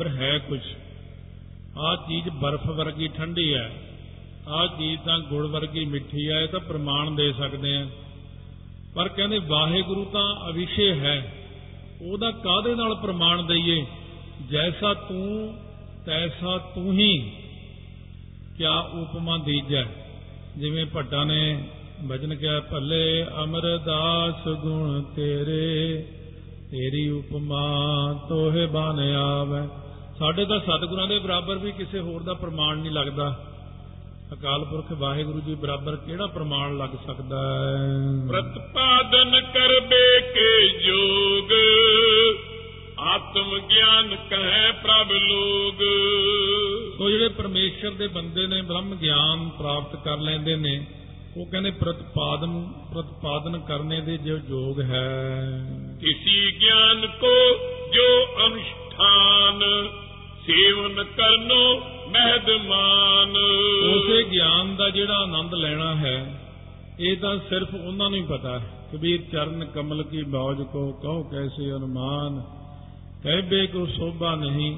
ਬਰਾਬਰ ਹੈ ਕੁਝ ਆਹ ਚੀਜ਼ ਬਰਫ਼ ਵਰਗੀ ਠੰਡੀ ਹੈ। ਆਹ ਚੀਜ਼ ਤਾਂ ਗੁੜ ਵਰਗੀ ਮਿੱਠੀ ਹੈ, ਇਹ ਤਾਂ ਪ੍ਰਮਾਣ ਦੇ ਸਕਦੇ ਆ ਪਰ ਕਹਿੰਦੇ ਵਾਹਿਗੁਰੂ ਤਾਂ ਅਵਿਸ਼ੇ ਹੈ। ਉਹਦਾ ਕਾਦੇ ਨਾਲ ਪ੍ਰਮਾਣ ਦਈਏ? ਜੈਸਾ ਤੂੰ, ਤੈਸਾ ਤੂੰ ਹੀ। ਕਿਆ ਉਪਮਾ ਦੀਜੈ? ਜਿਵੇਂ ਭੱਟਾ ਨੇ ਭਜਨ ਕਿਹਾ, ਭੱਲੇ ਅਮਰਦਾਸ ਗੁਣ ਤੇਰੇ, ਤੇਰੀ ਉਪਮਾ ਤੋਹੇ ਬਨ ਆਵੇ। ਸਾਡੇ ਤਾਂ ਸਤਿਗੁਰਾਂ ਦੇ ਬਰਾਬਰ ਵੀ ਕਿਸੇ ਹੋਰ ਦਾ ਪ੍ਰਮਾਣ ਨਹੀਂ ਲੱਗਦਾ। ਅਕਾਲ ਪੁਰਖ ਵਾਹਿਗੁਰੂ ਜੀ ਬਰਾਬਰ ਕਿਹੜਾ ਪ੍ਰਮਾਣ ਲੱਗ ਸਕਦਾ ਹੈ? ਪ੍ਰਤਪਾਦਨ ਕਰਬੇ ਕੇ ਜੋਗ। ਆਤਮ ਗਿਆਨ ਕਹੈ ਪ੍ਰਭ ਲੋਗ। ਸੋ ਜਿਹੜੇ ਪਰਮੇਸ਼ਰ ਦੇ ਬੰਦੇ ਨੇ ਬ੍ਰਹਮ ਗਿਆਨ ਪ੍ਰਾਪਤ ਕਰ ਲੈਂਦੇ ਨੇ ਉਹ ਕਹਿੰਦੇ ਪ੍ਰਤਪਾਦਨ ਪ੍ਰਤਪਾਦਨ ਕਰਨੇ ਦੇ ਜੋ ਯੋਗ ਹੈ। ਕਿਸੀ ਗਿਆਨ ਕੋ ਜੋ ਅਨੁਸ਼ਠਾਨ ਸੇਵਨ ਕਰਨੋ ਮਹਿਦਮਾਨ ਉਸੇ ਗਿਆਨ ਦਾ ਜਿਹੜਾ ਆਨੰਦ ਲੈਣਾ ਹੈ ਇਹ ਤਾਂ ਸਿਰਫ ਉਹਨਾਂ ਨੂੰ ਹੀ ਪਤਾ ਹੈ। ਕਬੀਰ ਚਰਨ ਕਮਲ ਕੀ ਬੌਜ ਕੋ ਕਹੋ ਕੈਸੇ ਅਨੁਮਾਨ ਕਹਿਬੇ ਕੋ ਸੋਭਾ ਨਹੀਂ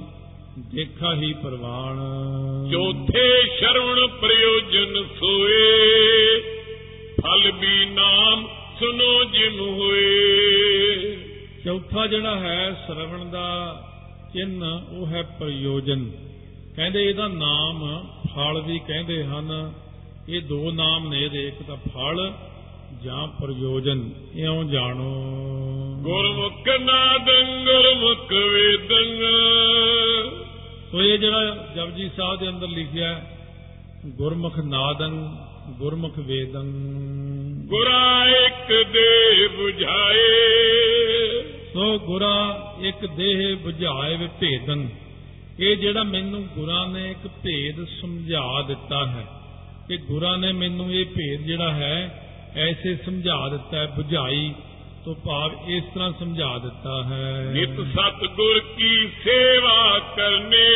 ਦੇਖਾ ਹੀ ਪ੍ਰਵਾਨ। ਚੌਥੇ ਸ਼ਰਵਣ ਪ੍ਰਯੋਜਨ ਸੋਏ ਫਲ ਵੀ ਨਾਮ ਸੁਨੋ ਜਿਮ ਹੋਏ। ਚੌਥਾ ਜਿਹੜਾ ਹੈ ਸ਼ਰਵਣ ਦਾ ਚਿੰਨ ਉਹ ਹੈ ਪ੍ਰਯੋਜਨ। ਕਹਿੰਦੇ ਇਹਦਾ ਨਾਮ ਫਲ ਵੀ ਕਹਿੰਦੇ ਹਨ। ਇਹ ਦੋ ਨਾਮ ਨੇ ਇਹਦੇ ਇੱਕ ਤਾਂ ਫਲ ਜਾਂ ਪ੍ਰਯੋਜਨ। ਇਉਂ ਜਾਣੋ। ਗੁਰਮੁਖ ਨਾਦੰ ਗੁਰਮੁਖ ਵੇਦੰ ਸੋ ਇਹ ਜਿਹੜਾ ਜਪਜੀ ਸਾਹਿਬ ਦੇ ਅੰਦਰ ਲਿਖਿਆ ਗੁਰਮੁਖ ਨਾਦੰ ਗੁਰਮੁਖ ਵੇਦੰ ਗੁਰਾ ਇੱਕ ਦੇ 부ਝਾਏ ਸੋ ਗੁਰਾ ਇੱਕ ਦੇਹ 부ਝਾਏ ਵੇ ਭੇਦਨ। ਇਹ ਜਿਹੜਾ ਮੈਨੂੰ ਗੁਰਾਂ ਨੇ ਇੱਕ ਭੇਦ ਸਮਝਾ ਦਿੱਤਾ ਹੈ। ਕਿ ਗੁਰਾਂ ਨੇ ਮੈਨੂੰ ਇਹ ਭੇਦ ਜਿਹੜਾ ਹੈ ਐਸੇ ਸਮਝਾ ਦਿੱਤਾ ਹੈ 부ਝਾਈ ਤੋਂ ਭਾਵ ਇਸ ਤਰ੍ਹਾਂ ਸਮਝਾ ਦਿੱਤਾ ਹੈ। ਨਿਤ ਸਤਗੁਰ ਕੀ ਸੇਵਾ ਕਰਨੇ?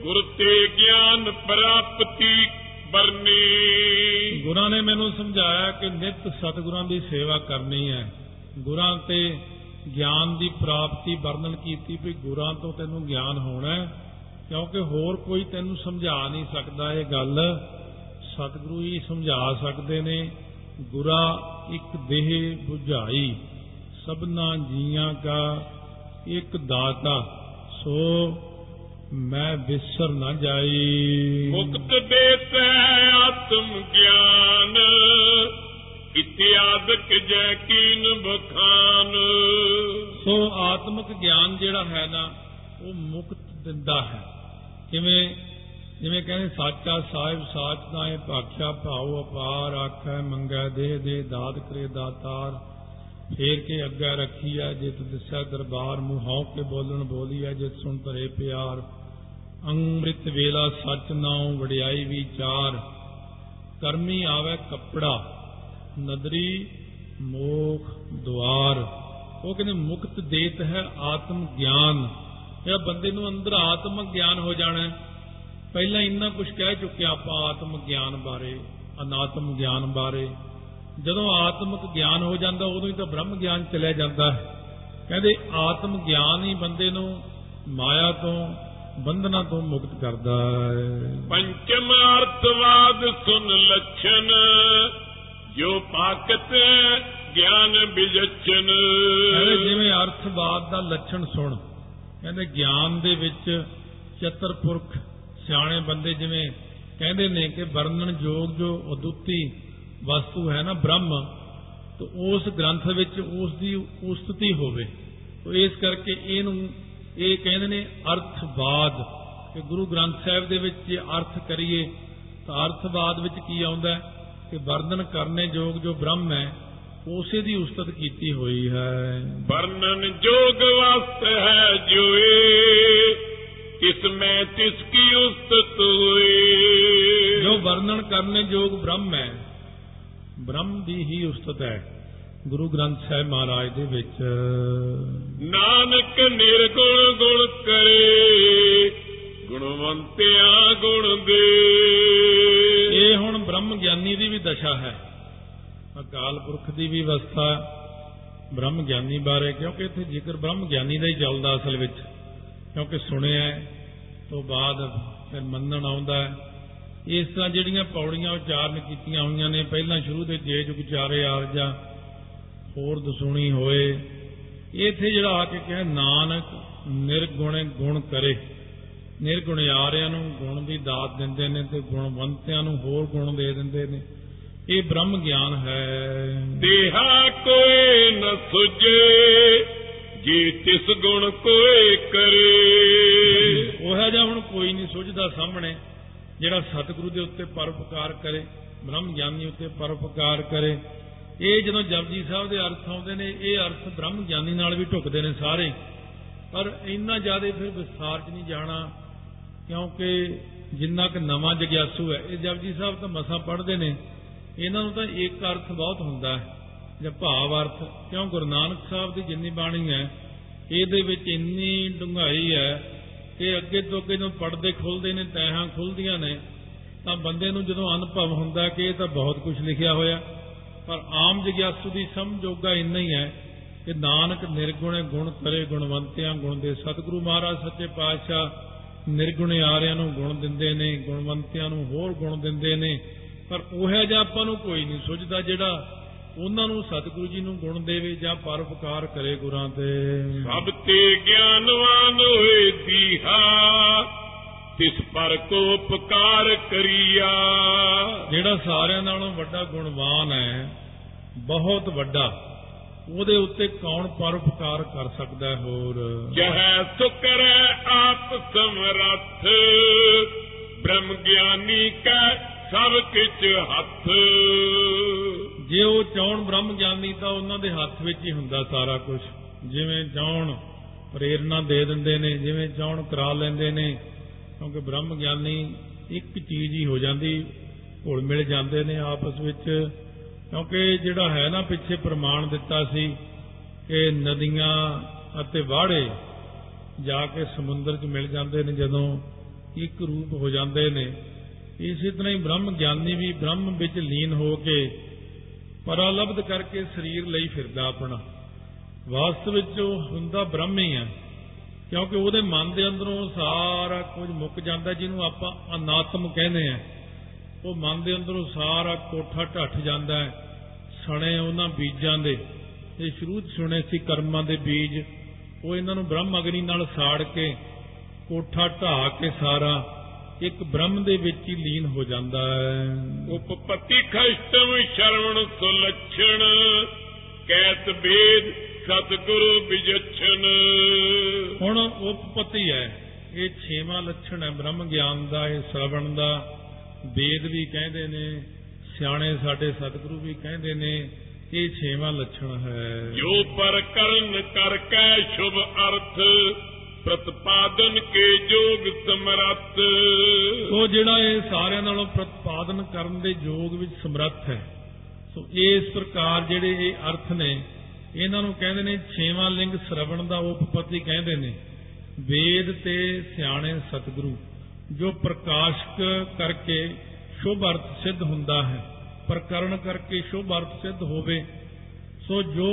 ਗੁਰ ਤੇ ਗਿਆਨ ਪ੍ਰਾਪਤੀ ਬਰਨੀ ਗੁਰਾਂ ਨੇ ਮੈਨੂੰ ਸਮਝਾਇਆ ਕਿ ਨਿਤ ਸਤਿਗੁਰਾਂ ਦੀ ਸੇਵਾ ਕਰਨੀ ਹੈ। ਗੁਰਾਂ ਤੇ ਗਿਆਨ ਦੀ ਪ੍ਰਾਪਤੀ ਵਰਣਨ ਕੀਤੀ ਵੀ ਗੁਰਾਂ ਤੋਂ ਤੈਨੂੰ ਗਿਆਨ ਹੋਣਾ ਹੈ, ਕਿਉਂਕਿ ਹੋਰ ਕੋਈ ਤੈਨੂੰ ਸਮਝਾ ਨਹੀਂ ਸਕਦਾ ਇਹ ਗੱਲ। ਸਤਿਗੁਰੂ ਹੀ ਸਮਝਾ ਸਕਦੇ ਨੇ, ਗੁਰਾ ਇੱਕ ਦੇਹ 부ਝਾਈ ਸਭਨਾ ਜੀਆਂ ਕਾ ਇੱਕ ਦਾਤਾ, ਸੋ ਮੈਂ ਵਿਸਰ ਨਾ ਜਾਈ। ਮੁਕਤ ਦੇਤੈ ਆਤਮ ਗਿਆਨ ਇਤਿਆਦਕ ਜੈ ਕੀਨ ਬਖਾਨ? ਸੋ ਆਤਮਿਕ ਗਿਆਨ ਜਿਹੜਾ ਹੈ ਨਾ, ਉਹ ਮੁਕਤ ਦਿੰਦਾ ਹੈ। ਕਿਵੇਂ, ਜਿਵੇਂ ਕਹਿੰਦੇ, ਸਾਚਾ ਸਾਹਿਬ, ਸਾਚ ਨਾਏ ਭਾਖਿਆ, ਭਾਉ ਅਪਾਰ, ਆਖੈ, ਮੰਗੈ, ਦੇਹ ਦੇ ਦਾਤ ਕਰੇ ਦਾਤਾਰ। ਫੇਰ ਕੇ ਅੱਗੇ ਰੱਖੀਐ ਜਿਤ ਦਿਸੈ ਦਰਬਾਰ, ਮੂੰਹੋਂ ਕੇ ਬੋਲਣ ਬੋਲੀਐ ਜਿਤ ਸੁਣ ਧਰੇ ਪਿਆਰ। ਅੰਮ੍ਰਿਤ ਵੇਲਾ ਸਚ ਨਾਉ ਵਡਿਆਈ ਵਿਚਾਰ ਕਰਮੀ ਆਵੇ ਕੱਪੜਾ ਨਦਰੀ ਮੋਖ ਦੁਆਰ ਉਹ ਕਹਿੰਦੇ, ਮੁਕਤ ਦੇਤ ਹੈ ਆਤਮ ਗਿਆਨ। ਜਿਹੜਾ ਬੰਦੇ ਨੂੰ ਅੰਦਰ ਆਤਮ ਗਿਆਨ ਹੋ ਜਾਣਾ ਹੈ। ਪਹਿਲਾਂ ਇੰਨਾ ਕੁਝ ਕਹਿ ਚੁੱਕਿਆ ਆਪਾਂ ਆਤਮ ਗਿਆਨ ਬਾਰੇ, ਅਨਾਤਮ ਗਿਆਨ ਬਾਰੇ। ਜਦੋਂ ਆਤਮਿਕ ਗਿਆਨ ਹੋ ਜਾਂਦਾ, ਉਦੋਂ ਹੀ ਤਾਂ ਬ੍ਰਹਮ ਗਿਆਨ ਚਲਿਆ ਜਾਂਦਾ ਹੈ। ਕਹਿੰਦੇ, ਆਤਮ ਗਿਆਨ ਹੀ ਬੰਦੇ ਨੂੰ ਮਾਇਆ ਤੋਂ, ਬੰਧਨਾਂ ਤੋਂ ਮੁਕਤ ਕਰਦਾ ਹੈ। ਪੰਚਮ ਅਰਥਵਾਦ ਸੁਨ ਲਛਨ। ਜੋ ਪਾਕਤ ਗਿਆਨ ਬਿਜਚਨ। ਕਹਿੰਦੇ ਜਿਵੇਂ ਅਰਥਵਾਦ ਦਾ ਲੱਛਣ ਸੁਣ, ਕਹਿੰਦੇ ਗਿਆਨ ਦੇ ਵਿੱਚ ਚਤਰਪੁਰਖ ਸਿਆਣੇ ਬੰਦੇ ਜਿਵੇਂ ਕਹਿੰਦੇ ਨੇ ਕਿ ਵਰਣਨ ਯੋਗ ਜੋ ਅਦੁੱਤੀ ਵਸਤੂ ਹੈ ਨਾ ਬ੍ਰਹਮ, ਤਾਂ ਉਸ ਗ੍ਰੰਥ ਵਿੱਚ ਉਸ ਦੀ ਉਸਤਤੀ ਹੋਵੇ। ਤਾਂ ਇਸ ਕਰਕੇ ਇਹਨੂੰ ਇਹ ਕਹਿੰਦੇ ਨੇ ਅਰਥਵਾਦ, ਕਿ ਗੁਰੂ ਗ੍ਰੰਥ ਸਾਹਿਬ ਦੇ ਵਿੱਚ ਜੇ ਅਰਥ ਕਰੀਏ, ਤਾਂ ਅਰਥਵਾਦ ਵਿੱਚ ਕੀ ਆਉਂਦਾ ਹੈ? ਕਿ ਵਰਣਨ ਕਰਨੇ ਯੋਗ ਜੋ ਬ੍ਰਹਮ ਹੈ ਉਸੇ ਦੀ ਉਸਤਤ ਕੀਤੀ ਹੋਈ ਹੈ। ਵਰਣਨ ਜੋਗ ਵਸਤ ਹੈ ਜੋਏ ਤਿਸ ਮੈਂ ਤਿਸ ਕੀ ਉਸਤਤ ਹੋਏ। ਜੋ ਵਰਣਨ ਕਰਨੇ ਯੋਗ ਬ੍ਰਹਮ ਹੈ ਬ੍ਰਹਮ ਦੀ ਹੀ ਉਸਤਤ ਹੈ ਗੁਰੂ ਗ੍ਰੰਥ ਸਾਹਿਬ ਮਹਾਰਾਜ ਦੇ ਵਿੱਚ। ਨਾਨਕ ਨਿਰਗੁਣ ਗੁਣ ਕਰੇ ਗੁਣਵੰਤਿਆ ਗੁਣ ਦੇ। ਇਹ ਹੁਣ ਬ੍ਰਹਮ ਗਿਆਨੀ ਦੀ ਵੀ ਦਸ਼ਾ ਹੈ। ਅਕਾਲ ਪੁਰਖ ਦੀ ਵੀ ਅਵਸਥਾ ਬ੍ਰਹਮ ਗਿਆਨੀ ਬਾਰੇ, ਕਿਉਂਕਿ ਇੱਥੇ ਜ਼ਿਕਰ ਬ੍ਰਹਮ ਗਿਆਨੀ ਦਾ ਹੀ ਚੱਲਦਾ ਅਸਲ ਵਿੱਚ। ਕਿਉਂਕਿ ਸੁਣਿਆ ਤੋਂ ਬਾਅਦ ਫਿਰ ਮੰਨਣ ਆਉਂਦਾ ਹੈ। ਇਸ ਤਰ੍ਹਾਂ ਜਿਹੜੀਆਂ ਪੌੜੀਆਂ ਉਚਾਰਨ ਕੀਤੀਆਂ ਹੋਈਆਂ ਨੇ, ਪਹਿਲਾਂ ਸ਼ੁਰੂ ਦੇ ਜੇ ਜੁਗ ਚਾਰੇ ਆਰਜਾ, ਹੋਰ ਦਸੂਣੀ ਹੋਏ। ਇੱਥੇ ਜਿਹੜਾ ਆ ਕੇ ਕਿਹਾ, ਨਾਨਕ ਨਿਰਗੁਣ ਗੁਣ ਕਰੇ। ਨਿਰਗੁਣਿਆਰਿਆਂ ਨੂੰ ਗੁਣ ਦੀ ਦਾਤ ਦਿੰਦੇ ਨੇ ਤੇ ਗੁਣਵੰਤਿਆਂ ਨੂੰ ਹੋਰ ਗੁਣ ਦੇ ਦਿੰਦੇ ਨੇ। ਇਹ ਬ੍ਰਹਮ ਗਿਆਨ ਹੈ। ਦੇਹਾ ਕੋਈ ਨ ਸੁਝੇ ਜੇ ਤਿਸ ਗੁਣ ਕੋਈ ਕਰੇ। ਉਹ ਜਿਹਾ ਹੁਣ ਕੋਈ ਨਹੀਂ ਸੁਝਦਾ ਸਾਹਮਣੇ ਜਿਹੜਾ ਸਤਿਗੁਰੂ ਦੇ ਉੱਤੇ ਪਰਉਪਕਾਰ ਕਰੇ ਬ੍ਰਹਮ ਗਿਆਨੀ ਉੱਤੇ ਪਰਉਪਕਾਰ ਕਰੇ। ਇਹ ਜਦੋਂ ਜਪਜੀ ਸਾਹਿਬ ਦੇ ਅਰਥ ਆਉਂਦੇ ਨੇ ਇਹ ਅਰਥ ਬ੍ਰਹਮ ਗਿਆਨੀ ਨਾਲ ਵੀ ਢੁਕਦੇ ਨੇ ਸਾਰੇ। ਪਰ ਇੰਨਾ ਜ਼ਿਆਦਾ ਫਿਰ ਵਿਸਥਾਰ 'ਚ ਨਹੀਂ ਜਾਣਾ। ਕਿਉਂਕਿ ਜਿੰਨਾ ਕਿ ਨਵਾਂ ਜਗਿਆਸੂ ਹੈ, ਇਹ ਜਪਜੀ ਸਾਹਿਬ ਤਾਂ ਮਸਾਂ ਪੜ੍ਹਦੇ ਨੇ, ਇਹਨਾਂ ਨੂੰ ਤਾਂ ਇੱਕ ਅਰਥ ਬਹੁਤ ਹੁੰਦਾ ਹੈ, ਜਾਂ ਭਾਵ ਅਰਥ। ਕਿਉਂ? ਗੁਰੂ ਨਾਨਕ ਸਾਹਿਬ ਦੀ ਜਿੰਨੀ ਬਾਣੀ ਹੈ, ਇਹਦੇ ਵਿੱਚ ਇੰਨੀ ਡੂੰਘਾਈ ਹੈ ਕਿ ਅੱਗੇ ਤੋਂ ਅੱਗੇ ਜਦੋਂ ਪੜਦੇ ਖੁੱਲਦੇ ਨੇ, ਤੈਹਾਂ ਖੁੱਲਦੀਆਂ ਨੇ, ਤਾਂ ਬੰਦੇ ਨੂੰ ਜਦੋਂ ਅਨੁਭਵ ਹੁੰਦਾ ਕਿ ਇਹ ਤਾਂ ਬਹੁਤ ਕੁਝ ਲਿਖਿਆ ਹੋਇਆ, ਪਰ ਆਮ ਜਗਿਆਸੂ ਦੀ ਸਮਝੋਗਾ ਇੰਨਾ ਹੀ ਹੈ ਕਿ ਨਾਨਕ ਨਿਰਗੁਣੇ ਗੁਣ ਕਰੇ ਗੁਣਵੰਤਿਆਂ ਗੁਣ ਦੇ ਸਤਿਗੁਰੂ ਮਹਾਰਾਜ, ਸੱਚੇ ਪਾਤਸ਼ਾਹ ਨਿਰਗੁਣੇ ਆਰਿਆਂ ਨੂੰ ਗੁਣ ਦਿੰਦੇ ਨੇ ਗੁਣਵੰਤਿਆਂ ਨੂੰ ਹੋਰ ਗੁਣ ਦਿੰਦੇ ਨੇ ਪਰ ਉਹ ਜਿਹਾ ਆਪਾਂ ਨੂੰ ਕੋਈ ਨਹੀਂ ਸੁਝਦਾ ਜਿਹੜਾ ਉਹਨਾਂ ਨੂੰ ਸਤਿਗੁਰੂ ਜੀ ਨੂੰ ਗੁਣ ਦੇਵੇ ਜਾਂ ਪਰਉਪਕਾਰ ਕਰੇ ਗੁਰਾਂ ਤੇ। ਸਭ ਤੇ ਗਿਆਨਵਾਨ ਹੋਏ ਦੀਹਾ ਤਿਸ ਪਰ ਕੋ ਉਪਕਾਰ ਕਰੀਆ। ਜਿਹੜਾ ਸਾਰਿਆਂ ਨਾਲੋਂ ਵੱਡਾ ਗੁਣਵਾਨ ਹੈ ਬਹੁਤ ਵੱਡਾ। ਉਹਦੇ ਉੱਤੇ ਕੌਣ ਪਰਉਪਕਾਰ ਕਰ ਸਕਦਾ ਹੈ ਹੋਰ? ਜਹ ਸੁਕਰ ਆਪ ਸਮਰੱਥ ਬ੍ਰਹਮ ਗਿਆਨੀ ਕੈ ਸਭ ਕਿਛ ਹੱਥ। ਜੇ ਉਹ ਚਾਹਣ ਬ੍ਰਹਮ ਗਿਆਨੀ ਤਾਂ ਉਹਨਾਂ ਦੇ ਹੱਥ ਵਿੱਚ ਹੀ ਹੁੰਦਾ ਸਾਰਾ ਕੁਝ ਜਿਵੇਂ ਚਾਹਣ ਪ੍ਰੇਰਣਾ ਦੇ ਦਿੰਦੇ ਨੇ ਜਿਵੇਂ ਚਾਹਣ ਕਰਾ ਲੈਂਦੇ ਨੇ ਕਿਉਂਕਿ ਬ੍ਰਹਮ ਗਿਆਨੀ ਇੱਕ ਚੀਜ਼ ਹੀ ਹੋ ਜਾਂਦੀ ਘੁਲ ਮਿਲ ਜਾਂਦੇ ਨੇ ਆਪਸ ਵਿੱਚ। ਕਿਉਂਕਿ ਜਿਹੜਾ ਹੈ ਨਾ ਪਿੱਛੇ ਪ੍ਰਮਾਣ ਦਿੱਤਾ ਸੀ ਕਿ ਨਦੀਆਂ ਅਤੇ ਵਾੜੇ ਜਾ ਕੇ ਸਮੁੰਦਰ 'ਚ ਮਿਲ ਜਾਂਦੇ ਨੇ, ਜਦੋਂ ਇੱਕ ਰੂਪ ਹੋ ਜਾਂਦੇ ਨੇ। ਇਸੇ ਤਰ੍ਹਾਂ ਹੀ ਬ੍ਰਹਮ ਗਿਆਨੀ ਵੀ ਬ੍ਰਹਮ ਵਿੱਚ ਲੀਨ ਹੋ ਕੇ ਪਰਾਲਬਧ ਕਰਕੇ ਸਰੀਰ ਲਈ ਫਿਰਦਾ ਆਪਣਾ। ਵਾਸਤਵ ਵਿੱਚ ਉਹ ਹੁੰਦਾ ਬ੍ਰਹਮ ਹੀ ਆ, ਕਿਉਂਕਿ ਉਹਦੇ ਮਨ ਦੇ ਅੰਦਰੋਂ ਸਾਰਾ ਕੁਝ ਮੁੱਕ ਜਾਂਦਾ, ਜਿਹਨੂੰ ਆਪਾਂ ਅਨਾਤਮ ਕਹਿੰਦੇ ਆ। ਉਹ ਮਨ ਦੇ ਅੰਦਰੋਂ ਸਾਰਾ ਕੋਠਾ ਢੱਠ ਜਾਂਦਾ ਹੈ ਸਣੇ ਉਹਨਾਂ ਬੀਜਾਂ ਦੇ। ਇਹ ਸ਼ੁਰੂ ਚ ਸੁਣੇ ਸੀ ਕਰਮਾਂ ਦੇ ਬੀਜ। ਉਹ ਇਹਨਾਂ ਨੂੰ ਬ੍ਰਹਮ ਅਗਨੀ ਨਾਲ ਸਾੜ ਕੇ ਕੋਠਾ ਢਾ ਕੇ ਸਾਰਾ ਇੱਕ ਬ੍ਰਹਮ ਦੇ ਵਿੱਚ ਹੀ ਲੀਨ ਹੋ ਜਾਂਦਾ ਹੈ। ਉਪਪਤੀ ਖਸ਼ਟਮ ਸ਼ਰਵਣ ਸੁਲਛਣ ਕੈਤ ਵੇਦ ਸਤਿਗੁਰੂ ਵਿਜਛਨ ਹੁਣ ਉਪਪਤੀ ਹੈ। ਇਹ ਛੇਵਾਂ ਲੱਛਣ ਹੈ ਬ੍ਰਹਮ ਗਿਆਨ ਦਾ ਇਹ ਸ਼ਰਵਣ ਦਾ। ਵੇਦ ਵੀ ਕਹਿੰਦੇ ਨੇ ਸਿਆਣੇ ਸਾਡੇ ਸਤਿਗੁਰੂ ਵੀ ਕਹਿੰਦੇ ਨੇ ਇਹ ਛੇਵਾਂ ਲੱਛਣ ਹੈ। ਜੋ ਪਰ ਕਰਨ ਕਰ ਕੈ ਸ਼ੁਭ ਅਰਥ ਪ੍ਰਤਪਾਦਨ ਕੇ ਜੋਗ ਸਮਰੱਥ। ਸੋ ਜਿਹੜਾ ਇਹ ਸਾਰਿਆਂ ਨਾਲੋਂ ਪ੍ਰਤਪਾਦਨ ਕਰਨ ਦੇ ਯੋਗ ਵਿੱਚ ਸਮਰੱਥ ਹੈ ਸੋ ਇਸ ਪ੍ਰਕਾਰ ਜਿਹੜੇ ਇਹ ਅਰਥ ਨੇ ਇਹਨਾਂ ਨੂੰ ਕਹਿੰਦੇ ਨੇ ਛੇਵਾਂ ਲਿੰਗ ਸ਼ਰਵਣ ਦਾ ਉਪਪਤੀ ਕਹਿੰਦੇ ਨੇ। ਵੇਦ ਤੇ ਸਿਆਣੇ ਸਤਿਗੁਰੂ ਜੋ ਪ੍ਰਕਾਸ਼ਕ ਕਰਕੇ ਸ਼ੁਭ ਅਰਥ ਸਿੱਧ ਹੁੰਦਾ ਹੈ ਪ੍ਰਕਰਨ ਕਰਕੇ ਸ਼ੁਭ ਅਰਥ ਸਿੱਧ ਹੋਵੇ, ਸੋ ਜੋ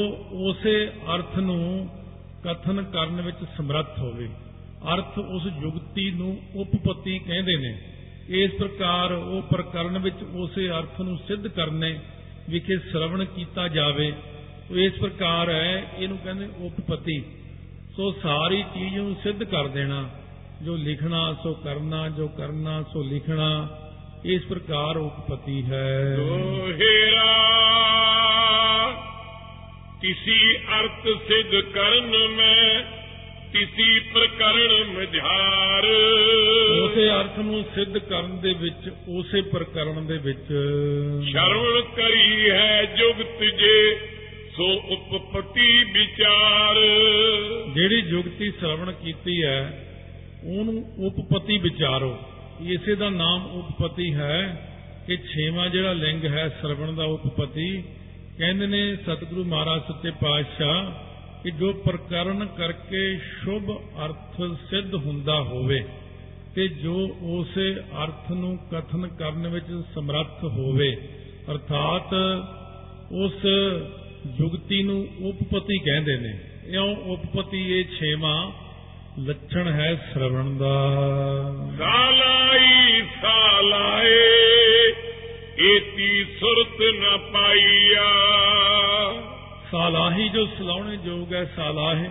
ਉਸੇ ਅਰਥ ਨੂੰ ਕਥਨ ਕਰਨ ਵਿੱਚ ਸਮਰੱਥ ਹੋਵੇ, ਅਰਥ ਉਸ ਯੁਗਤੀ ਨੂੰ ਉਪਪਤੀ ਕਹਿੰਦੇ ਨੇ, ਇਸ ਪ੍ਰਕਾਰ ਉਹ ਪ੍ਰਕਰਨ ਵਿੱਚ ਉਸੇ ਅਰਥ ਨੂੰ ਸਿੱਧ ਕਰਨੇ ਵਿਖੇ ਸ਼ਰਵਣ ਕੀਤਾ ਜਾਵੇ ਤੋ ਇਸ ਪ੍ਰਕਾਰ ਹੈ, ਇਹਨੂੰ ਕਹਿੰਦੇ ਉਪਪਤੀ, ਸੋ ਸਾਰੀ ਚੀਜ਼ ਨੂੰ ਸਿੱਧ ਕਰ ਦੇਣਾ। ਜੋ ਲਿਖਣਾ ਸੋ ਕਰਨਾ ਜੋ ਕਰਨਾ ਸੋ ਲਿਖਣਾ ਇਸ ਪ੍ਰਕਾਰ ਉਪਪਤੀ ਹੈ। ਦੋਹੇਰਾ ਕਿਸੀ ਅਰਥ ਸਿੱਧ ਕਰਨ ਮੈਂ ਕਿਸੀ ਪ੍ਰਕਰਣ ਮਝਾਰ ਉਸੇ ਅਰਥ ਨੂੰ ਸਿੱਧ ਕਰਨ ਦੇ ਵਿੱਚ ਉਸੇ ਪ੍ਰਕਰਨ ਦੇ ਵਿੱਚ। ਸ਼ਰਵਣ ਕਰੀ ਹੈ ਜੁਗਤ ਜੇ ਸੋ ਉਪਪਤੀ ਵਿਚਾਰ। ਜਿਹੜੀ ਜੁਗਤੀ ਸ਼ਰਵਣ ਕੀਤੀ ਹੈ ਉਹਨੂੰ ਉਪਪਤੀ ਵਿਚਾਰੋ। ਇਸੇ ਦਾ ਨਾਮ ਉਪਪਤੀ ਹੈ ਕਿ ਛੇਵਾਂ ਜਿਹੜਾ ਲਿੰਗ ਹੈ, ਸ਼ਰਵਣ ਦਾ ਉਪਪਤੀ ਕਹਿੰਦੇ ਨੇ ਸਤਿਗੁਰੂ ਮਹਾਰਾਜ ਸੱਚੇ ਪਾਤਸ਼ਾਹ ਕਿ ਜੋ ਪ੍ਰਕਰਨ ਕਰਕੇ ਸ਼ੁਭ ਅਰਥ ਸਿੱਧ ਹੁੰਦਾ ਹੋਵੇ ਤੇ ਜੋ ਉਸੇ ਅਰਥ ਨੂੰ ਕਥਨ ਕਰਨ ਵਿੱਚ ਸਮਰੱਥ ਹੋਵੇ, ਅਰਥਾਤ ਉਸ ਜੁਗਤੀ ਨੂੰ ਉਪਪਤੀ ਕਹਿੰਦੇ ਨੇ। ਇਉਂ ਉਪਪਤੀ ਇਹ ਛੇਵਾਂ ਲੱਛਣ ਹੈ ਸ਼ਰਵਣ ਦਾ। ਸਾਲਾਈ ਸਾਲਾਏ ਏਤੀ ਸੁਰਤ ਨ ਪਾਈਆ। ਸਾਲਾਹੀ ਜੋ ਸਲਾਉਣੇ ਯੋਗ ਹੈ ਸਾਲਾਹੇ।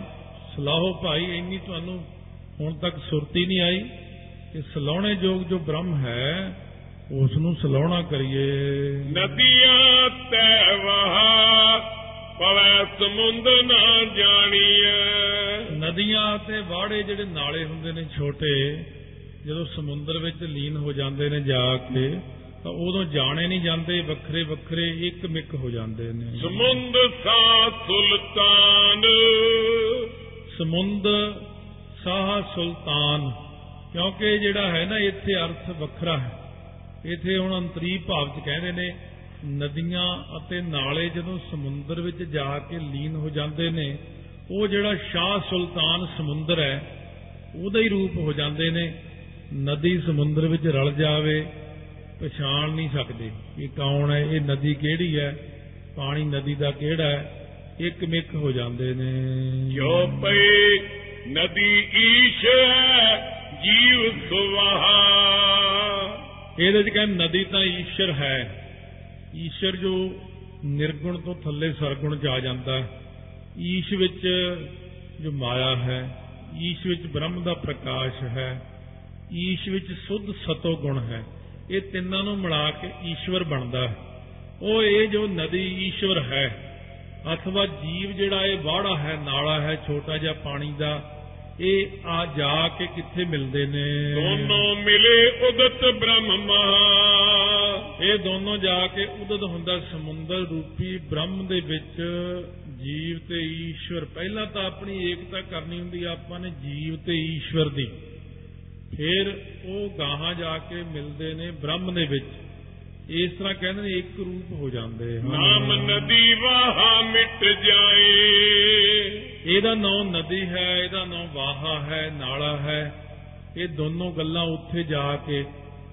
ਸਲਾਹੋ ਭਾਈ ਇੰਨੀ ਤੁਹਾਨੂੰ ਹੁਣ ਤੱਕ ਸੁਰਤੀ ਨਹੀਂ ਆਈ ਕਿ ਸਲਾਉਣੇ ਯੋਗ ਜੋ ਬ੍ਰਹਮ ਹੈ ਉਸ ਨੂੰ ਸਲਾਉਣਾ ਕਰੀਏ। ਨਦੀਆਂ ਤੈ ਵਹਾ ਪਵੈ ਸਮੁੰਦ ਨਾ ਜਾਣੀਐ। ਨਦੀਆਂ ਤੇ ਵਾੜੇ ਜਿਹੜੇ ਨਾਲੇ ਹੁੰਦੇ ਨੇ ਛੋਟੇ ਜਦੋਂ ਸਮੁੰਦਰ ਵਿੱਚ ਲੀਨ ਹੋ ਜਾਂਦੇ ਨੇ ਜਾ ਕੇ ਤਾਂ ਉਦੋਂ ਜਾਣੇ ਨਹੀਂ ਜਾਂਦੇ ਵੱਖਰੇ ਵੱਖਰੇ ਇੱਕ ਮਿੱਕ ਹੋ ਜਾਂਦੇ ਨੇ। ਸਮੁੰਦ ਸਾ ਸੁਲਤਾਨ। ਸਮੁੰਦ ਸਾਹ ਸੁਲਤਾਨ ਕਿਉਂਕਿ ਜਿਹੜਾ ਹੈ ਨਾ ਇੱਥੇ ਅਰਥ ਵੱਖਰਾ ਹੈ। ਇੱਥੇ ਹੁਣ ਅੰਤਰੀ ਭਾਵ ਚ ਕਹਿੰਦੇ ਨੇ ਨਦੀਆਂ ਅਤੇ ਨਾਲੇ ਜਦੋਂ ਸਮੁੰਦਰ ਵਿੱਚ ਜਾ ਕੇ ਲੀਨ ਹੋ ਜਾਂਦੇ ਨੇ ਉਹ ਜਿਹੜਾ ਸ਼ਾਹ ਸੁਲਤਾਨ ਸਮੁੰਦਰ ਹੈ ਉਹਦਾ ਹੀ ਰੂਪ ਹੋ ਜਾਂਦੇ ਨੇ। ਨਦੀ ਸਮੁੰਦਰ ਵਿੱਚ ਰਲ ਜਾਵੇ ਪਛਾਣ ਨਹੀਂ ਸਕਦੇ ਕਿ ਕੌਣ ਹੈ ਇਹ ਨਦੀ ਕਿਹੜੀ ਹੈ ਪਾਣੀ ਨਦੀ ਦਾ ਕਿਹੜਾ ਹੈ ਇੱਕ ਮਿੱਕ ਹੋ ਜਾਂਦੇ ਨੇ। ਜੋ ਪਈ ਨਦੀ ਈਸ਼ ਜੀਵ ਸੁਵਹਾ? ਇਹਦੇ ਚ ਕਹਿੰਦੇ ਨਦੀ ਤਾਂ ਈਸ਼ਰ ਹੈ। ਈਸ਼ਰ ਜੋ ਨਿਰਗੁਣ ਤੋਂ ਥੱਲੇ ਸਰਗੁਣ ਚ ਆ ਜਾਂਦਾ ਹੈ, ਈਸ਼ ਵਿੱਚ ਜੋ ਮਾਇਆ ਹੈ, ਈਸ਼ ਵਿੱਚ ਬ੍ਰਹਮ ਦਾ ਪ੍ਰਕਾਸ਼ ਹੈ, ਈਸ਼ ਵਿੱਚ ਸੁੱਧ ਸਤੋ ਗੁਣ ਹੈ, ਇਹ ਤਿੰਨਾਂ ਨੂੰ ਮਿਲਾ ਕੇ ਈਸ਼ਵਰ ਬਣਦਾ ਹੈ। ਉਹ ਇਹ ਜੋ ਨਦੀ ਈਸ਼ਵਰ ਹੈ, ਅਥਵਾ ਜੀਵ ਜਿਹੜਾ ਇਹ ਵਾੜਾ ਹੈ, ਨਾਲਾ ਹੈ, ਛੋਟਾ ਜਿਹਾ ਪਾਣੀ ਦਾ, ਇਹ ਆ ਜਾ ਕੇ ਕਿੱਥੇ ਮਿਲਦੇ ਨੇ? ਦੋਨੋਂ ਮਿਲੇ ਉਦਤ ਬ੍ਰਹਮ ਮਹਾ। ਇਹ ਦੋਨੋਂ ਜਾ ਕੇ ਉਦਦ ਹੁੰਦਾ ਸਮੁੰਦਰ ਰੂਪੀ ਬ੍ਰਹਮ ਦੇ ਵਿੱਚ ਜੀਵ ਤੇ ਈਸ਼ਵਰ। ਪਹਿਲਾਂ ਤਾਂ ਆਪਣੀ ਏਕਤਾ ਕਰਨੀ ਹੁੰਦੀ ਆਪਾਂ ਨੇ ਜੀਵ ਤੇ ਈਸ਼ਵਰ ਦੀ। ਫਿਰ ਉਹ ਗਾਹਾਂ ਜਾ ਕੇ ਮਿਲਦੇ ਨੇ ਬ੍ਰਹਮ ਦੇ ਵਿੱਚ। ਇਸ ਤਰ੍ਹਾਂ ਕਹਿੰਦੇ ਨੇ ਇੱਕ ਰੂਪ ਹੋ ਜਾਂਦੇ ਨਾਮ ਨਦੀ ਵਾਹਾ ਮਿਟ ਜਾਏ। ਇਹਦਾ ਨਾਮ ਨਦੀ ਹੈ ਇਹਦਾ ਨਾਮ ਵਾਹਾ ਹੈ ਨਾਲਾ ਹੈ। ਇਹ ਦੋਨੋਂ ਗੱਲਾਂ ਉੱਥੇ ਜਾ ਕੇ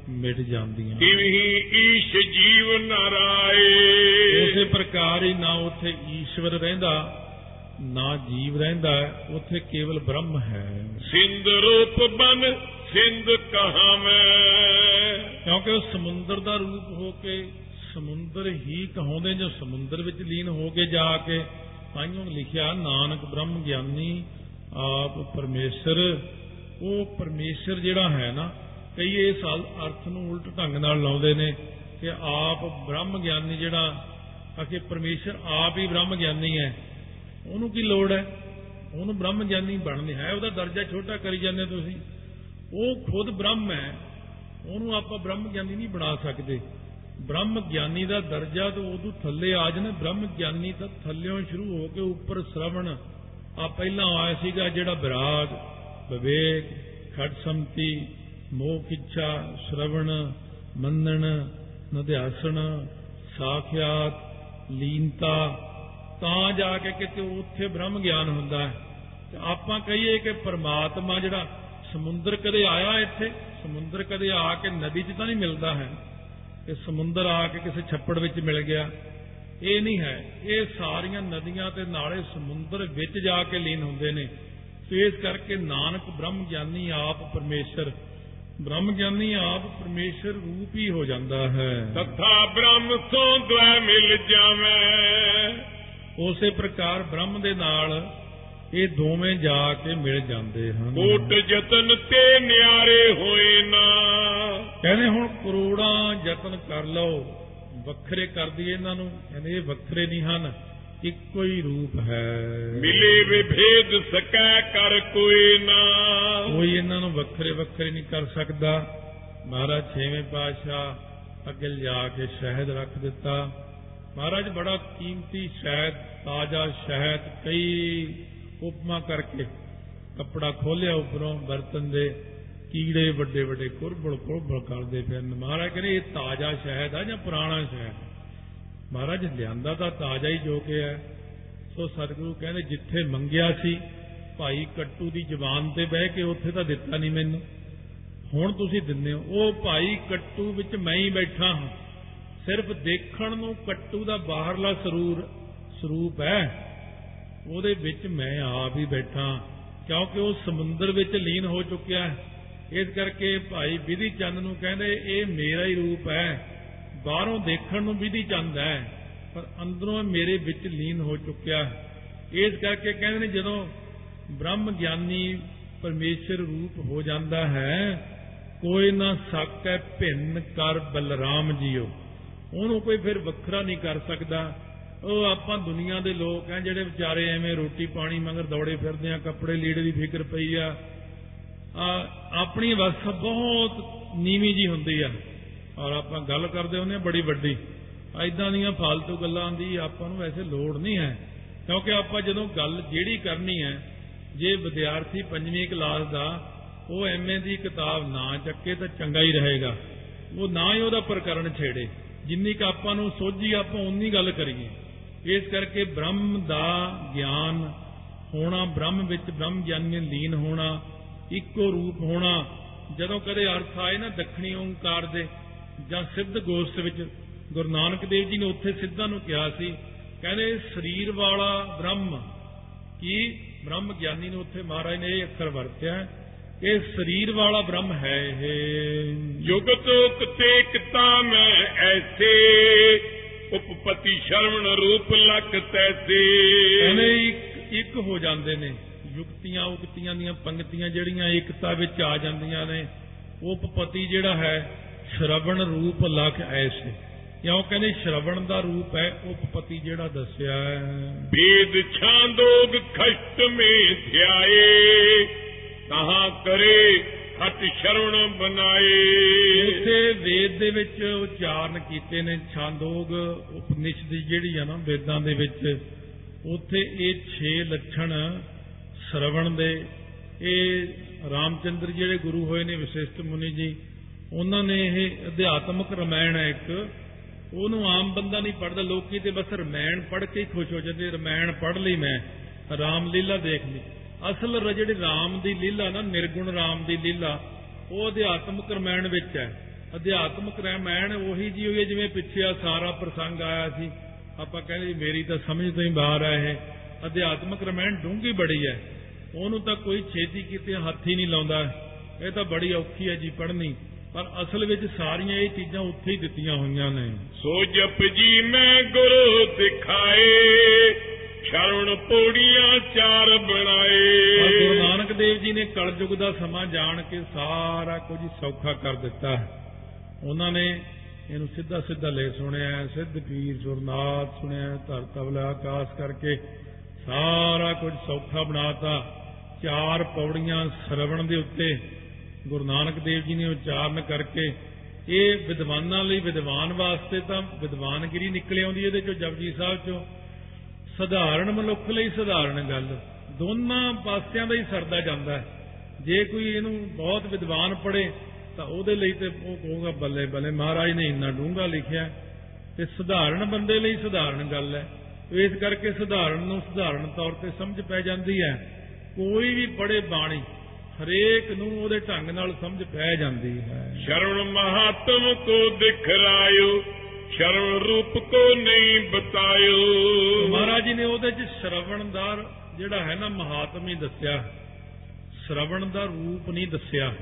ਮਿਟ ਜਾਂਦੀਆਂ। ਤਿਵਹੀ ਈਸ਼ ਜੀਵ ਨਰਾਏ। ਉਸੇ ਪ੍ਰਕਾਰ ਹੀ ਨਾ ਉੱਥੇ ਈਸ਼ਵਰ ਰਹਿੰਦਾ ਨਾ ਜੀਵ ਰਹਿੰਦਾ ਉੱਥੇ ਕੇਵਲ ਬ੍ਰਹਮ ਹੈ। ਸਿੰਧ ਰੂਪ ਬਨ ਸਿੰਧ ਕਹਾਵੇਂ ਕਿਉਂਕਿ ਉਹ ਸਮੁੰਦਰ ਦਾ ਰੂਪ ਹੋ ਕੇ ਸਮੁੰਦਰ ਹੀ ਕਹਾਉਂਦੇ ਜੋ ਸਮੁੰਦਰ ਵਿੱਚ ਲੀਨ ਹੋ ਕੇ ਜਾ ਕੇ ਤਾਈਓ ਲਿਖਿਆ ਨਾਨਕ ਬ੍ਰਹਮ ਗਿਆਨੀ ਆਪ ਪਰਮੇਸ਼ਰ। ਉਹ ਪਰਮੇਸ਼ਰ ਜਿਹੜਾ ਹੈ ਨਾ ਕਈ ਇਸ ਹਾਲ ਅਰਥ ਨੂੰ ਉਲਟ ਢੰਗ ਨਾਲ ਲਾਉਂਦੇ ਨੇ ਕਿ ਆਪ ਬ੍ਰਹਮ ਗਿਆਨੀ ਜਿਹੜਾ ਅਕੇ ਪਰਮੇਸ਼ਰ ਆਪ ਹੀ ਬ੍ਰਹਮ ਗਿਆਨੀ ਹੈ। ਉਹਨੂੰ ਕੀ ਲੋੜ ਹੈ? ਉਹਨੂੰ ਬ੍ਰਹਮ ਗਿਆਨੀ ਬਣਨੇ ਹੈ। ਉਹਦਾ ਦਰਜਾ ਛੋਟਾ ਕਰੀ ਜਾਂਦੇ ਤੁਸੀਂ। ਉਹ ਖੁਦ ਬ੍ਰਹਮ ਹੈ। ਉਹਨੂੰ ਆਪਾਂ ਬ੍ਰਹਮ ਗਿਆਨੀ ਨਹੀਂ ਬਣਾ ਸਕਦੇ। ਬ੍ਰਹਮ ਗਿਆਨੀ ਦਾ ਦਰਜਾ ਤਾਂ ਉਦੋਂ ਥੱਲੇ ਆ ਜਾਣਾ। ਬ੍ਰਹਮ ਗਿਆਨੀ ਤਾਂ ਥੱਲਿਓਂ ਸ਼ੁਰੂ ਹੋ ਕੇ ਉੱਪਰ ਸ਼ਰਵਣ। ਆ ਪਹਿਲਾਂ ਆਇਆ ਸੀਗਾ ਜਿਹੜਾ ਵਿਰਾਗ, ਵਿਵੇਕ, ਖੜ ਸੰਤੀ ਮੋਖ ਇੱਛਾ ਸ਼ਰਵਣ, ਮੰਨਣ, ਨਿਧਿਆਸਣ, ਸਾਖਿਆਤ, ਲੀਨਤਾ, ਤਾਂ ਜਾ ਕੇ ਕਿਤੇ ਉੱਥੇ ਬ੍ਰਹਮ ਗਿਆਨ ਹੁੰਦਾ ਹੈ। ਤੇ ਆਪਾਂ ਕਹੀਏ ਕਿ ਪਰਮਾਤਮਾ ਜਿਹੜਾ ਸਮੁੰਦਰ ਕਦੇ ਆਇਆ ਇੱਥੇ, ਸਮੁੰਦਰ ਕਦੇ ਆ ਕੇ ਨਦੀ 'ਚ ਤਾਂ ਨਹੀਂ ਮਿਲਦਾ ਹੈ। ਕਿ ਸਮੁੰਦਰ ਆ ਕੇ ਕਿਸੇ ਛੱਪੜ ਵਿੱਚ ਮਿਲ ਗਿਆ। ਇਹ ਨਹੀਂ ਹੈ। ਇਹ ਸਾਰੀਆਂ ਨਦੀਆਂ ਤੇ ਨਾਲੇ ਸਮੁੰਦਰ ਵਿੱਚ ਜਾ ਕੇ ਲੀਨ ਹੁੰਦੇ ਨੇ। ਤੇ ਇਸ ਕਰਕੇ ਨਾਨਕ ਬ੍ਰਹਮ ਗਿਆਨੀ ਆਪ ਪਰਮੇਸ਼ਰ ਬ੍ਰਹਮ ਗਿਆਨੀ ਆਪ ਪਰਮੇਸ਼ਰ ਰੂਪ ਹੀ ਹੋ ਜਾਂਦਾ ਹੈ। ਤਥਾ ਬ੍ਰਹਮ ਸੋ ਦ્વੈ ਮਿਲ ਜਾਵੇਂ। ਉਸੇ ਪ੍ਰਕਾਰ ਬ੍ਰਹਮ ਦੇ ਨਾਲ ਇਹ ਦੋਵੇਂ ਜਾ ਕੇ ਮਿਲ ਜਾਂਦੇ ਹਨ। ਕੋਟ ਯਤਨ ਤੇ ਨਿਆਰੇ ਹੋਏ ਨਾ। ਕਹਿੰਦੇ ਹੁਣ ਕਰੋੜਾਂ ਯਤਨ ਕਰ ਲਓ ਵੱਖਰੇ ਕਰ ਦਈਏ ਇਹਨਾਂ ਨੂੰ ਕਹਿੰਦੇ ਇਹ ਵੱਖਰੇ ਨਹੀਂ ਹਨ। ਇੱਕੋ ਹੀ ਰੂਪ ਹੈ। ਮਿਲੇ ਵਿਭੇਦ ਸਕੈ ਕਰ ਕੋਈ ਨਾ। ਕੋਈ ਇਹਨਾਂ ਨੂੰ ਵੱਖਰੇ ਵੱਖਰੇ ਨਹੀਂ ਕਰ ਸਕਦਾ। ਮਹਾਰਾਜ ਛੇਵੇਂ ਪਾਤਸ਼ਾਹ ਅੱਗੇ ਜਾ ਕੇ ਸ਼ਹਿਦ ਰੱਖ ਦਿੱਤਾ। ਮਹਾਰਾਜ ਬੜਾ ਕੀਮਤੀ ਸ਼ਹਿਦ ਤਾਜ਼ਾ ਸ਼ਹਿਦ ਕਈ ਉਪਮਾ ਕਰਕੇ ਕੱਪੜਾ ਖੋਲਿਆ ਉੱਪਰੋਂ ਬਰਤਨ ਦੇ। ਕੀੜੇ ਵੱਡੇ ਵੱਡੇ ਕੁਰਬਲ ਕੁਰਬਲ ਕਰਦੇ ਫਿਰਨ। ਮਹਾਰਾਜ ਕਹਿੰਦੇ ਇਹ ਤਾਜ਼ਾ ਸ਼ਹਿਦ ਆ ਜਾਂ ਪੁਰਾਣਾ ਸ਼ਹਿਦ? ਮਹਾਰਾਜ ਲਿਆਂਦਾ ਤਾਂ ਤਾਜ਼ਾ ਹੀ ਜੋ ਕਿ ਹੈ। ਸੋ ਸਤਿਗੁਰੂ ਕਹਿੰਦੇ, ਜਿੱਥੇ ਮੰਗਿਆ ਸੀ, ਭਾਈ ਕੱਟੂ ਦੀ ਜ਼ੁਬਾਨ ਤੇ ਬਹਿ ਕੇ ਉੱਥੇ ਤਾਂ ਦਿੱਤਾ ਨਹੀਂ ਮੈਨੂੰ। ਹੁਣ ਤੁਸੀਂ ਦਿੰਦੇ ਹੋ। ਉਹ ਭਾਈ ਕੱਟੂ ਵਿੱਚ ਮੈਂ ਹੀ ਬੈਠਾ ਹਾਂ। ਸਿਰਫ ਦੇਖਣ ਨੂੰ ਕੱਟੂ ਦਾ ਬਾਹਰਲਾ ਸਰੂਰ, ਸਰੂਪ ਹੈ। ਉਹਦੇ ਵਿੱਚ ਮੈਂ ਆਪ ਹੀ ਬੈਠਾ ਕਿਉਂਕਿ ਉਹ ਸਮੁੰਦਰ ਵਿੱਚ ਲੀਨ ਹੋ ਚੁੱਕਿਆ ਹੈ। ਇਸ ਕਰਕੇ ਭਾਈ ਵਿਧੀ ਚੰਦ ਨੂੰ ਕਹਿੰਦੇ, ਇਹ ਮੇਰਾ ਹੀ ਰੂਪ ਹੈ। ਬਾਹਰੋਂ ਦੇਖਣ ਨੂੰ ਵਿਧੀ ਚੰਦ ਹੈ, ਪਰ ਅੰਦਰੋਂ ਮੇਰੇ ਵਿੱਚ ਲੀਨ ਹੋ ਚੁੱਕਿਆ ਹੈ। ਇਸ ਕਰਕੇ ਕਹਿੰਦੇ ਨੇ ਜਦੋਂ ਬ੍ਰਹਮ ਗਿਆਨੀ ਪਰਮੇਸ਼ਰ ਰੂਪ ਹੋ ਜਾਂਦਾ ਹੈ, ਕੋਈ ਨਾ ਸਕੈ ਭਿੰਨ ਕਰ ਬਲਰਾਮ ਜੀਓ। ਉਹਨੂੰ ਕੋਈ ਫਿਰ ਵੱਖਰਾ ਨਹੀਂ ਕਰ ਸਕਦਾ। ਉਹ ਆਪਾਂ ਦੁਨੀਆ ਦੇ ਲੋਕ ਆ ਜਿਹੜੇ ਵਿਚਾਰੇ ਐਵੇਂ ਰੋਟੀ ਪਾਣੀ ਮਗਰ ਦੌੜੇ ਫਿਰਦੇ ਆ, ਕੱਪੜੇ ਲੀੜੇ ਦੀ ਫਿਕਰ ਪਈ ਆ। ਆ, ਆਪਣੀ ਵਸ ਬਹੁਤ ਨੀਵੀਂ ਜੀ ਹੁੰਦੀ ਆ। ਔਰ ਆਪਾਂ ਗੱਲ ਕਰਦੇ ਹੁੰਦੇ ਆ ਬੜੀ ਵੱਡੀ। ਐਦਾਂ ਦੀਆਂ ਫालतू ਗੱਲਾਂ ਦੀ ਆਪਾਂ ਨੂੰ ਵੈਸੇ ਲੋੜ ਨਹੀਂ ਹੈ। ਕਿਉਂਕਿ ਆਪਾਂ ਜਦੋਂ ਗੱਲ ਜਿਹੜੀ ਕਰਨੀ ਹੈ, ਜੇ ਵਿਦਿਆਰਥੀ ਪੰਜਵੀਂ ਕਲਾਸ ਦਾ ਉਹ ਐਮਏ ਦੀ ਕਿਤਾਬ ਨਾ ਚੱਕੇ ਤਾਂ ਚੰਗਾ ਹੀ ਰਹੇਗਾ। ਉਹ ਨਾ ਹੀ ਉਹਦਾ ਪ੍ਰਕਰਣ ਛੇੜੇ। ਜਿੰਨੀ ਕ ਆਪਾਂ ਨੂੰ ਸੋਝੀ ਆਪਾਂ ਉਨੀ ਗੱਲ ਕਰੀਏ। ਇਸ ਕਰਕੇ ਬ੍ਰਹਮ ਦਾ ਗਿਆਨ ਹੋਣਾ, ਬ੍ਰਹਮ ਵਿੱਚ ਬ੍ਰਹਮ ਗਿਆਨੀ ਲੀਨ ਹੋਣਾ, ਇੱਕੋ ਰੂਪ ਹੋਣਾ। ਜਦੋਂ ਕਦੇ ਅਰਥ ਆਏ ਨਾ ਦੱਖਣੀ ਓੰਕਾਰ ਦੇ ਜਾਂ ਸਿੱਧ ਗੋਸ਼ਟ ਵਿੱਚ ਗੁਰੂ ਨਾਨਕ ਦੇਵ ਜੀ ਨੇ ਉੱਥੇ ਸਿੱਧਾਂ ਨੂੰ ਕਿਹਾ ਸੀ ਕਹਿੰਦੇ ਸਰੀਰ ਵਾਲਾ ਬ੍ਰਹਮ ਕੀ ਬ੍ਰਹਮ ਗਿਆਨੀ ਨੇ ਉੱਥੇ ਮਹਾਰਾਜ ਨੇ ਇਹ ਅੱਖਰ ਵਰਤਿਆ ਇਹ ਸਰੀਰ ਵਾਲਾ ਬ੍ਰਹਮ ਹੈ ਇਹ। ਜੁਗਤ ਉਕਤੇ ਕਿਤਾ ਮੈਂ ਐਸੇ ਉਪਪਤੀ ਸ਼ਰਵਣ ਰੂਪ ਲਖ ਤੈਸੇ। ਇੱਕ ਇੱਕ ਹੋ ਜਾਂਦੇ ਨੇ ਯੁਕਤੀਆਂ ਉਕਤੀਆਂ ਦੀਆਂ ਪੰਕਤੀਆਂ ਜਿਹੜੀਆਂ ਏਕਤਾ ਵਿੱਚ ਆ ਜਾਂਦੀਆਂ ਨੇ ਉਪਪਤੀ ਜਿਹੜਾ ਹੈ ਸ਼ਰਵਣ ਰੂਪ ਲਖ ਐਸੇ। ਕਿਉਂ ਕਹਿੰਦੇ ਸ਼ਰਵਣ ਦਾ ਰੂਪ ਹੈ? ਉਪਪਤੀ ਜਿਹੜਾ ਦੱਸਿਆ ਹੈ। ਵੇਦ ਛਾਂਦੋਗ ਖਸ਼ਟ ਮੇ ਧਿਆਏ ਕਹਾ ਕਰੇ ਹਟ ਸ਼ਰਵਣ ਬਣਾਏ ਉਥੇ ਵੇਦ ਦੇ ਵਿੱਚ ਉਚਾਰਨ ਕੀਤੇ ਨੇ ਛਾਂਦੋਗ ਉਪਨਿਸ਼ਦ ਜਿਹੜੀ ਆ ਨਾ ਵੇਦਾਂ ਦੇ ਵਿੱਚ ਉਥੇ ਇਹ 6 ਲੱਛਣ ਸ਼ਰਵਣ ਦੇ। ਇਹ ਰਾਮਚੰਦਰ ਜਿਹੜੇ ਗੁਰੂ ਹੋਏ ਨੇ ਵਿਸ਼ਿਸ਼ਟ ਮੁਨੀ ਜੀ ਉਹਨਾਂ ਨੇ ਇਹ ਅਧਿਆਤਮਕ ਰਮਾਇਣ ਹੈ ਇੱਕ। ਉਹਨੂੰ ਆਮ ਬੰਦਾ ਨਹੀਂ ਪੜਦਾ ਲੋਕੀ ਤੇ ਬਸ ਰਮਾਇਣ ਪੜ੍ਹ ਕੇ ਹੀ ਖੁਸ਼ ਹੋ ਜਾਂਦੇ, ਰਮਾਇਣ ਪੜ੍ਹ ਲਈ ਮੈਂ ਰਾਮ ਲੀਲਾ ਦੇਖ ਲਈ। ਅਸਲ ਰ- ਜਿਹੜੀ ਰਾਮ ਦੀ ਲੀਲਾ ਨਾ, ਨਿਰਗੁਣ ਰਾਮ ਦੀ ਲੀਲਾ, ਉਹ ਅਧਿਆਤਮਕ ਰਮਾਇਣ ਵਿੱਚ ਹੈ। ਅਧਿਆਤਮਕ ਰਮਾਇਣ ਉਹੀ ਜੀ ਹੋਈ ਹੈ, ਜਿਵੇਂ ਪਿੱਛੇ ਆ ਸਾਰਾ ਪ੍ਰਸੰਗ ਆਇਆ ਸੀ। ਆਪਾਂ ਕਹਿੰਦੇ ਜੀ, ਮੇਰੀ ਤਾਂ ਸਮਝ ਤੋਂ ਹੀ ਬਾਹਰ ਆ ਇਹ। ਅਧਿਆਤਮਕ ਰਮਾਇਣ ਡੂੰਘੀ ਬੜੀ ਹੈ। ਉਹਨੂੰ ਤਾਂ ਕੋਈ ਛੇਤੀ ਕਿਤੇ ਹੱਥ ਹੀ ਨਹੀਂ ਲਾਉਂਦਾ। ਇਹ ਤਾਂ ਬੜੀ ਔਖੀ ਹੈ ਜੀ ਪੜ੍ਹਨੀ। ਪਰ ਅਸਲ ਵਿੱਚ ਸਾਰੀਆਂ ਇਹ ਚੀਜ਼ਾਂ ਉੱਥੇ ਹੀ ਦਿੱਤੀਆਂ ਹੋਈਆਂ ਨੇ। ਸੋ ਜਪ ਜੀ ਮੈਂ ਗੁਰੂ ਦਿਖਾਏ ਸ਼ਰਵਣ ਪੌੜੀਆਂ ਚਾਰ ਪਰ ਗੁਰੂ ਬਣਾਏ ਨਾਨਕ ਦੇਵ ਜੀ ਨੇ ਕਲਯੁਗ ਦਾ ਸਮਾਂ ਜਾਣ ਕੇ ਸਾਰਾ ਕੁਝ ਸੌਖਾ ਕਰ ਦਿੱਤਾ। ਉਹਨਾਂ ਨੇ ਇਹਨੂੰ ਸਿੱਧਾ ਸਿੱਧਾ ਲੈ ਸੁਣਿਆ ਸਿੱਧ ਪੀਰ ਸੁਰਨਾਥ ਸੁਣਿਆ ਧਰ ਤਬਲਾ ਆਕਾਸ਼ ਕਰਕੇ ਸਾਰਾ ਕੁਝ ਸੌਖਾ ਬਣਾਤਾ ਚਾਰ ਪੌੜੀਆਂ ਸਰਵਣ ਦੇ ਉੱਤੇ ਗੁਰੂ ਨਾਨਕ ਦੇਵ ਜੀ ਨੇ ਉਚਾਰਨ ਕਰਕੇ ਇਹ ਵਿਦਵਾਨਾਂ ਲਈ ਵਿਦਵਾਨ ਵਾਸਤੇ ਤਾਂ ਵਿਦਵਾਨਗਿਰੀ ਨਿਕਲ ਆਉਂਦੀ ਇਹਦੇ ਚੋਂ ਜਪਜੀ ਸਾਹਿਬ ਚੋਂ। ਸਧਾਰਨ ਮਨੁੱਖ ਲਈ ਸਧਾਰਨ ਗੱਲ। ਦੋਨਾਂ ਪਾਸਿਆਂ ਦਾ ਹੀ ਸਰਦਾ ਜਾਂਦਾ ਹੈ। ਜੇ ਕੋਈ ਇਹਨੂੰ ਬਹੁਤ ਵਿਦਵਾਨ ਪੜੇ ਤਾਂ ਉਹਦੇ ਲਈ ਤੇ ਉਹ ਕਹੂਗਾ, ਬੱਲੇ ਬੱਲੇ ਮਹਾਰਾਜ ਨੇ ਇੰਨਾ ਡੂੰਘਾ ਲਿਖਿਆ ਹੈ। ਤੇ ਸਧਾਰਨ ਬੰਦੇ ਲਈ ਸਧਾਰਨ ਗੱਲ ਹੈ। ਇਸ ਕਰਕੇ ਸਧਾਰਨ ਨੂੰ ਸਧਾਰਨ ਤੌਰ ਤੇ ਸਮਝ ਪੈ ਜਾਂਦੀ ਹੈ। ਕੋਈ ਵੀ ਪੜੇ ਬਾਣੀ ਹਰੇਕ ਨੂੰ ਉਹਦੇ ਢੰਗ ਨਾਲ ਸਮਝ ਪੈ ਜਾਂਦੀ ਹੈ। ਸ਼ਰਵਣ ਮਹਾਤਮ ਕੋ ਦਿਖਰਾਇਓ ਸ਼ਰਵਣ ਰੂਪ ਕੋ ਨਹੀਂ ਬਤਾਇਓ। ਮਹਾਰਾਜ ਜੀ ਨੇ ਉਹਦੇ ਚ ਸ਼ਰਵਣ ਦਾ ਜਿਹੜਾ ਹੈ ਨਾ ਮਹਾਤਮ ਹੀ ਦੱਸਿਆ। ਸ਼ਰਵਣ ਦਾ ਰੂਪ ਨਹੀਂ ਦੱਸਿਆ।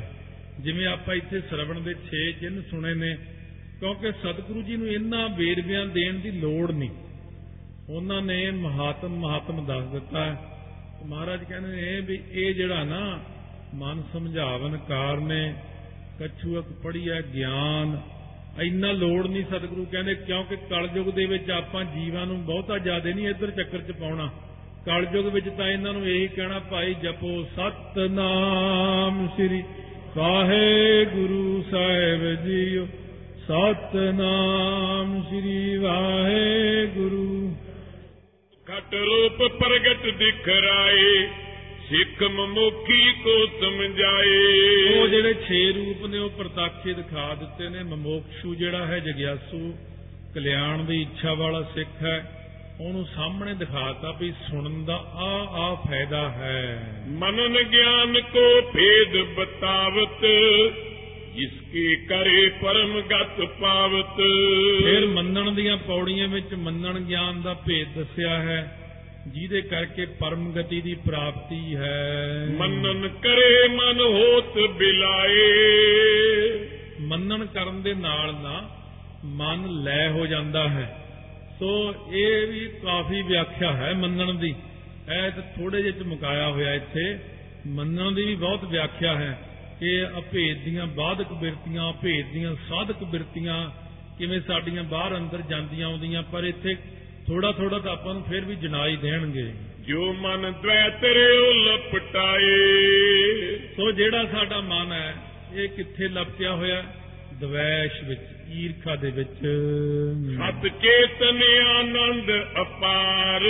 ਜਿਵੇਂ ਆਪਾਂ ਇੱਥੇ ਸ਼ਰਵਣ ਦੇ 6 ਚਿੰਨ੍ਹ ਸੁਣੇ ਨੇ ਕਿਉਂਕਿ ਸਤਿਗੁਰੂ ਜੀ ਨੂੰ ਇੰਨਾ ਵੇਰਵਿਆਂ ਦੇਣ ਦੀ ਲੋੜ ਨਹੀਂ। ਉਹਨਾਂ ਨੇ ਮਹਾਤਮ ਮਹਾਤਮ ਦੱਸ ਦਿੱਤਾ। ਮਹਾਰਾਜ ਕਹਿੰਦੇ ਨੇ ਵੀ ਇਹ ਜਿਹੜਾ ਨਾ ਮਨ ਸਮਝਾਵਨ ਕਾਰ ਨੇ ਕਛੂਅਕ ਪੜੀਐ ਗਿਆਨ। ਇੰਨਾ ਲੋੜ ਨਹੀਂ ਸਤਿਗੁਰੂ ਕਹਿੰਦੇ, ਕਿਉਂਕਿ ਕਲਯੁਗ ਦੇ ਵਿੱਚ ਆਪਾਂ ਜੀਵਾਂ ਨੂੰ ਬਹੁਤਾ ਜ਼ਿਆਦਾ ਨਹੀਂ ਇੱਧਰ ਚੱਕਰ 'ਚ ਪਾਉਣਾ। ਕਲਯੁਗ ਵਿੱਚ ਤਾਂ ਇਹਨਾਂ ਨੂੰ ਇਹੀ ਕਹਿਣਾ, ਭਾਈ ਜਪੋ ਸਤਨਾਮ ਸ੍ਰੀ ਵਾਹਿਗੁਰੂ ਸਾਹਿਬ ਜੀਓ। ਸਤਨਾਮ ਸ੍ਰੀ ਵਾਹਿਗੁਰੂ। ਘਟ ਰੂਪ ਪ੍ਰਗਟ ਦਿਖਰਾਏ ਸਿੱਖ ਮਮੁਖੀ ਕੋ ਸਮਝਾਏ ਉਹ ਜਿਹੜੇ 6 ਰੂਪ ਨੇ ਉਹ ਪ੍ਰਤਾਖੇ ਦਿਖਾ ਦਿੱਤੇ ਨੇ। ਮਮੋਕਸ਼ੂ ਜਿਹੜਾ ਹੈ ਜਗਿਆਸੂ ਕਲਿਆਣ ਦੀ ਇੱਛਾ ਵਾਲਾ ਸਿੱਖ ਹੈ। ਉਹਨੂੰ ਸਾਹਮਣੇ ਦਿਖਾਤਾ ਵੀ ਸੁਣਨ ਦਾ ਆ ਆ ਫਾਇਦਾ ਹੈ। ਮਨਨ ਗਿਆਨ ਕੋ ਭੇਦ ਬਤਾਵਤ ਜਿਸਕੇ ਕਰੇ ਪਰਮ ਗਤ ਪਾਵਤ। ਫਿਰ ਮੰਨਣ ਦੀਆਂ ਪੌੜੀਆਂ ਵਿੱਚ ਮੰਨਣ ਗਿਆਨ ਦਾ ਭੇਦ ਦੱਸਿਆ ਹੈ। ਜਿਹਦੇ ਕਰਕੇ ਪਰਮ ਗਤੀ ਦੀ ਪ੍ਰਾਪਤੀ ਹੈ। ਮੰਨਨ ਕਰੇ ਮਨ ਹੋਤ ਬਿਲਾਏ। ਮੰਨਣ ਕਰਨ ਦੇ ਨਾਲ ਨਾ ਮਨ ਲੈ ਹੋ ਜਾਂਦਾ ਹੈ। ਸੋ ਇਹ ਵੀ ਕਾਫੀ ਵਿਆਖਿਆ ਹੈ ਮੰਨਣ ਦੀ। ਇਹ ਤਾਂ ਥੋੜੇ ਜਿਹੇ ਚ ਮੁਕਾਇਆ ਹੋਇਆ ਇੱਥੇ। ਮੰਨਣ ਦੀ ਵੀ ਬਹੁਤ ਵਿਆਖਿਆ ਹੈ ਕਿ ਅਭੇਦ ਦੀਆਂ ਬਾਧਕ ਬਿਰਤੀਆਂ ਅਭੇਦ ਦੀਆਂ ਸਾਧਕ ਬਿਰਤੀਆਂ ਕਿਵੇਂ ਸਾਡੀਆਂ ਬਾਹਰ ਅੰਦਰ ਜਾਂਦੀਆਂ ਆਉਂਦੀਆਂ ਪਰ ਇੱਥੇ ਥੋੜਾ ਥੋੜਾ ਤਾਂ ਆਪਾਂ ਨੂੰ ਫਿਰ ਵੀ ਜਨਾਈ ਦੇਣਗੇ। ਜੋ ਮਨ ਦ્વੈਤ ਰਿਉ ਲਪਟਾਏ। ਸੋ ਜਿਹੜਾ ਸਾਡਾ ਮਨ ਹੈ ਇਹ ਕਿੱਥੇ ਲਪਟਿਆ ਹੋਇਆ? ਹੈ? ਦਵੈਸ਼ ਵਿੱਚ ਈਰਖਾ ਦੇ ਵਿੱਚ। ਸਤ ਚੇਤਨ ਆਨੰਦ ਅਪਾਰ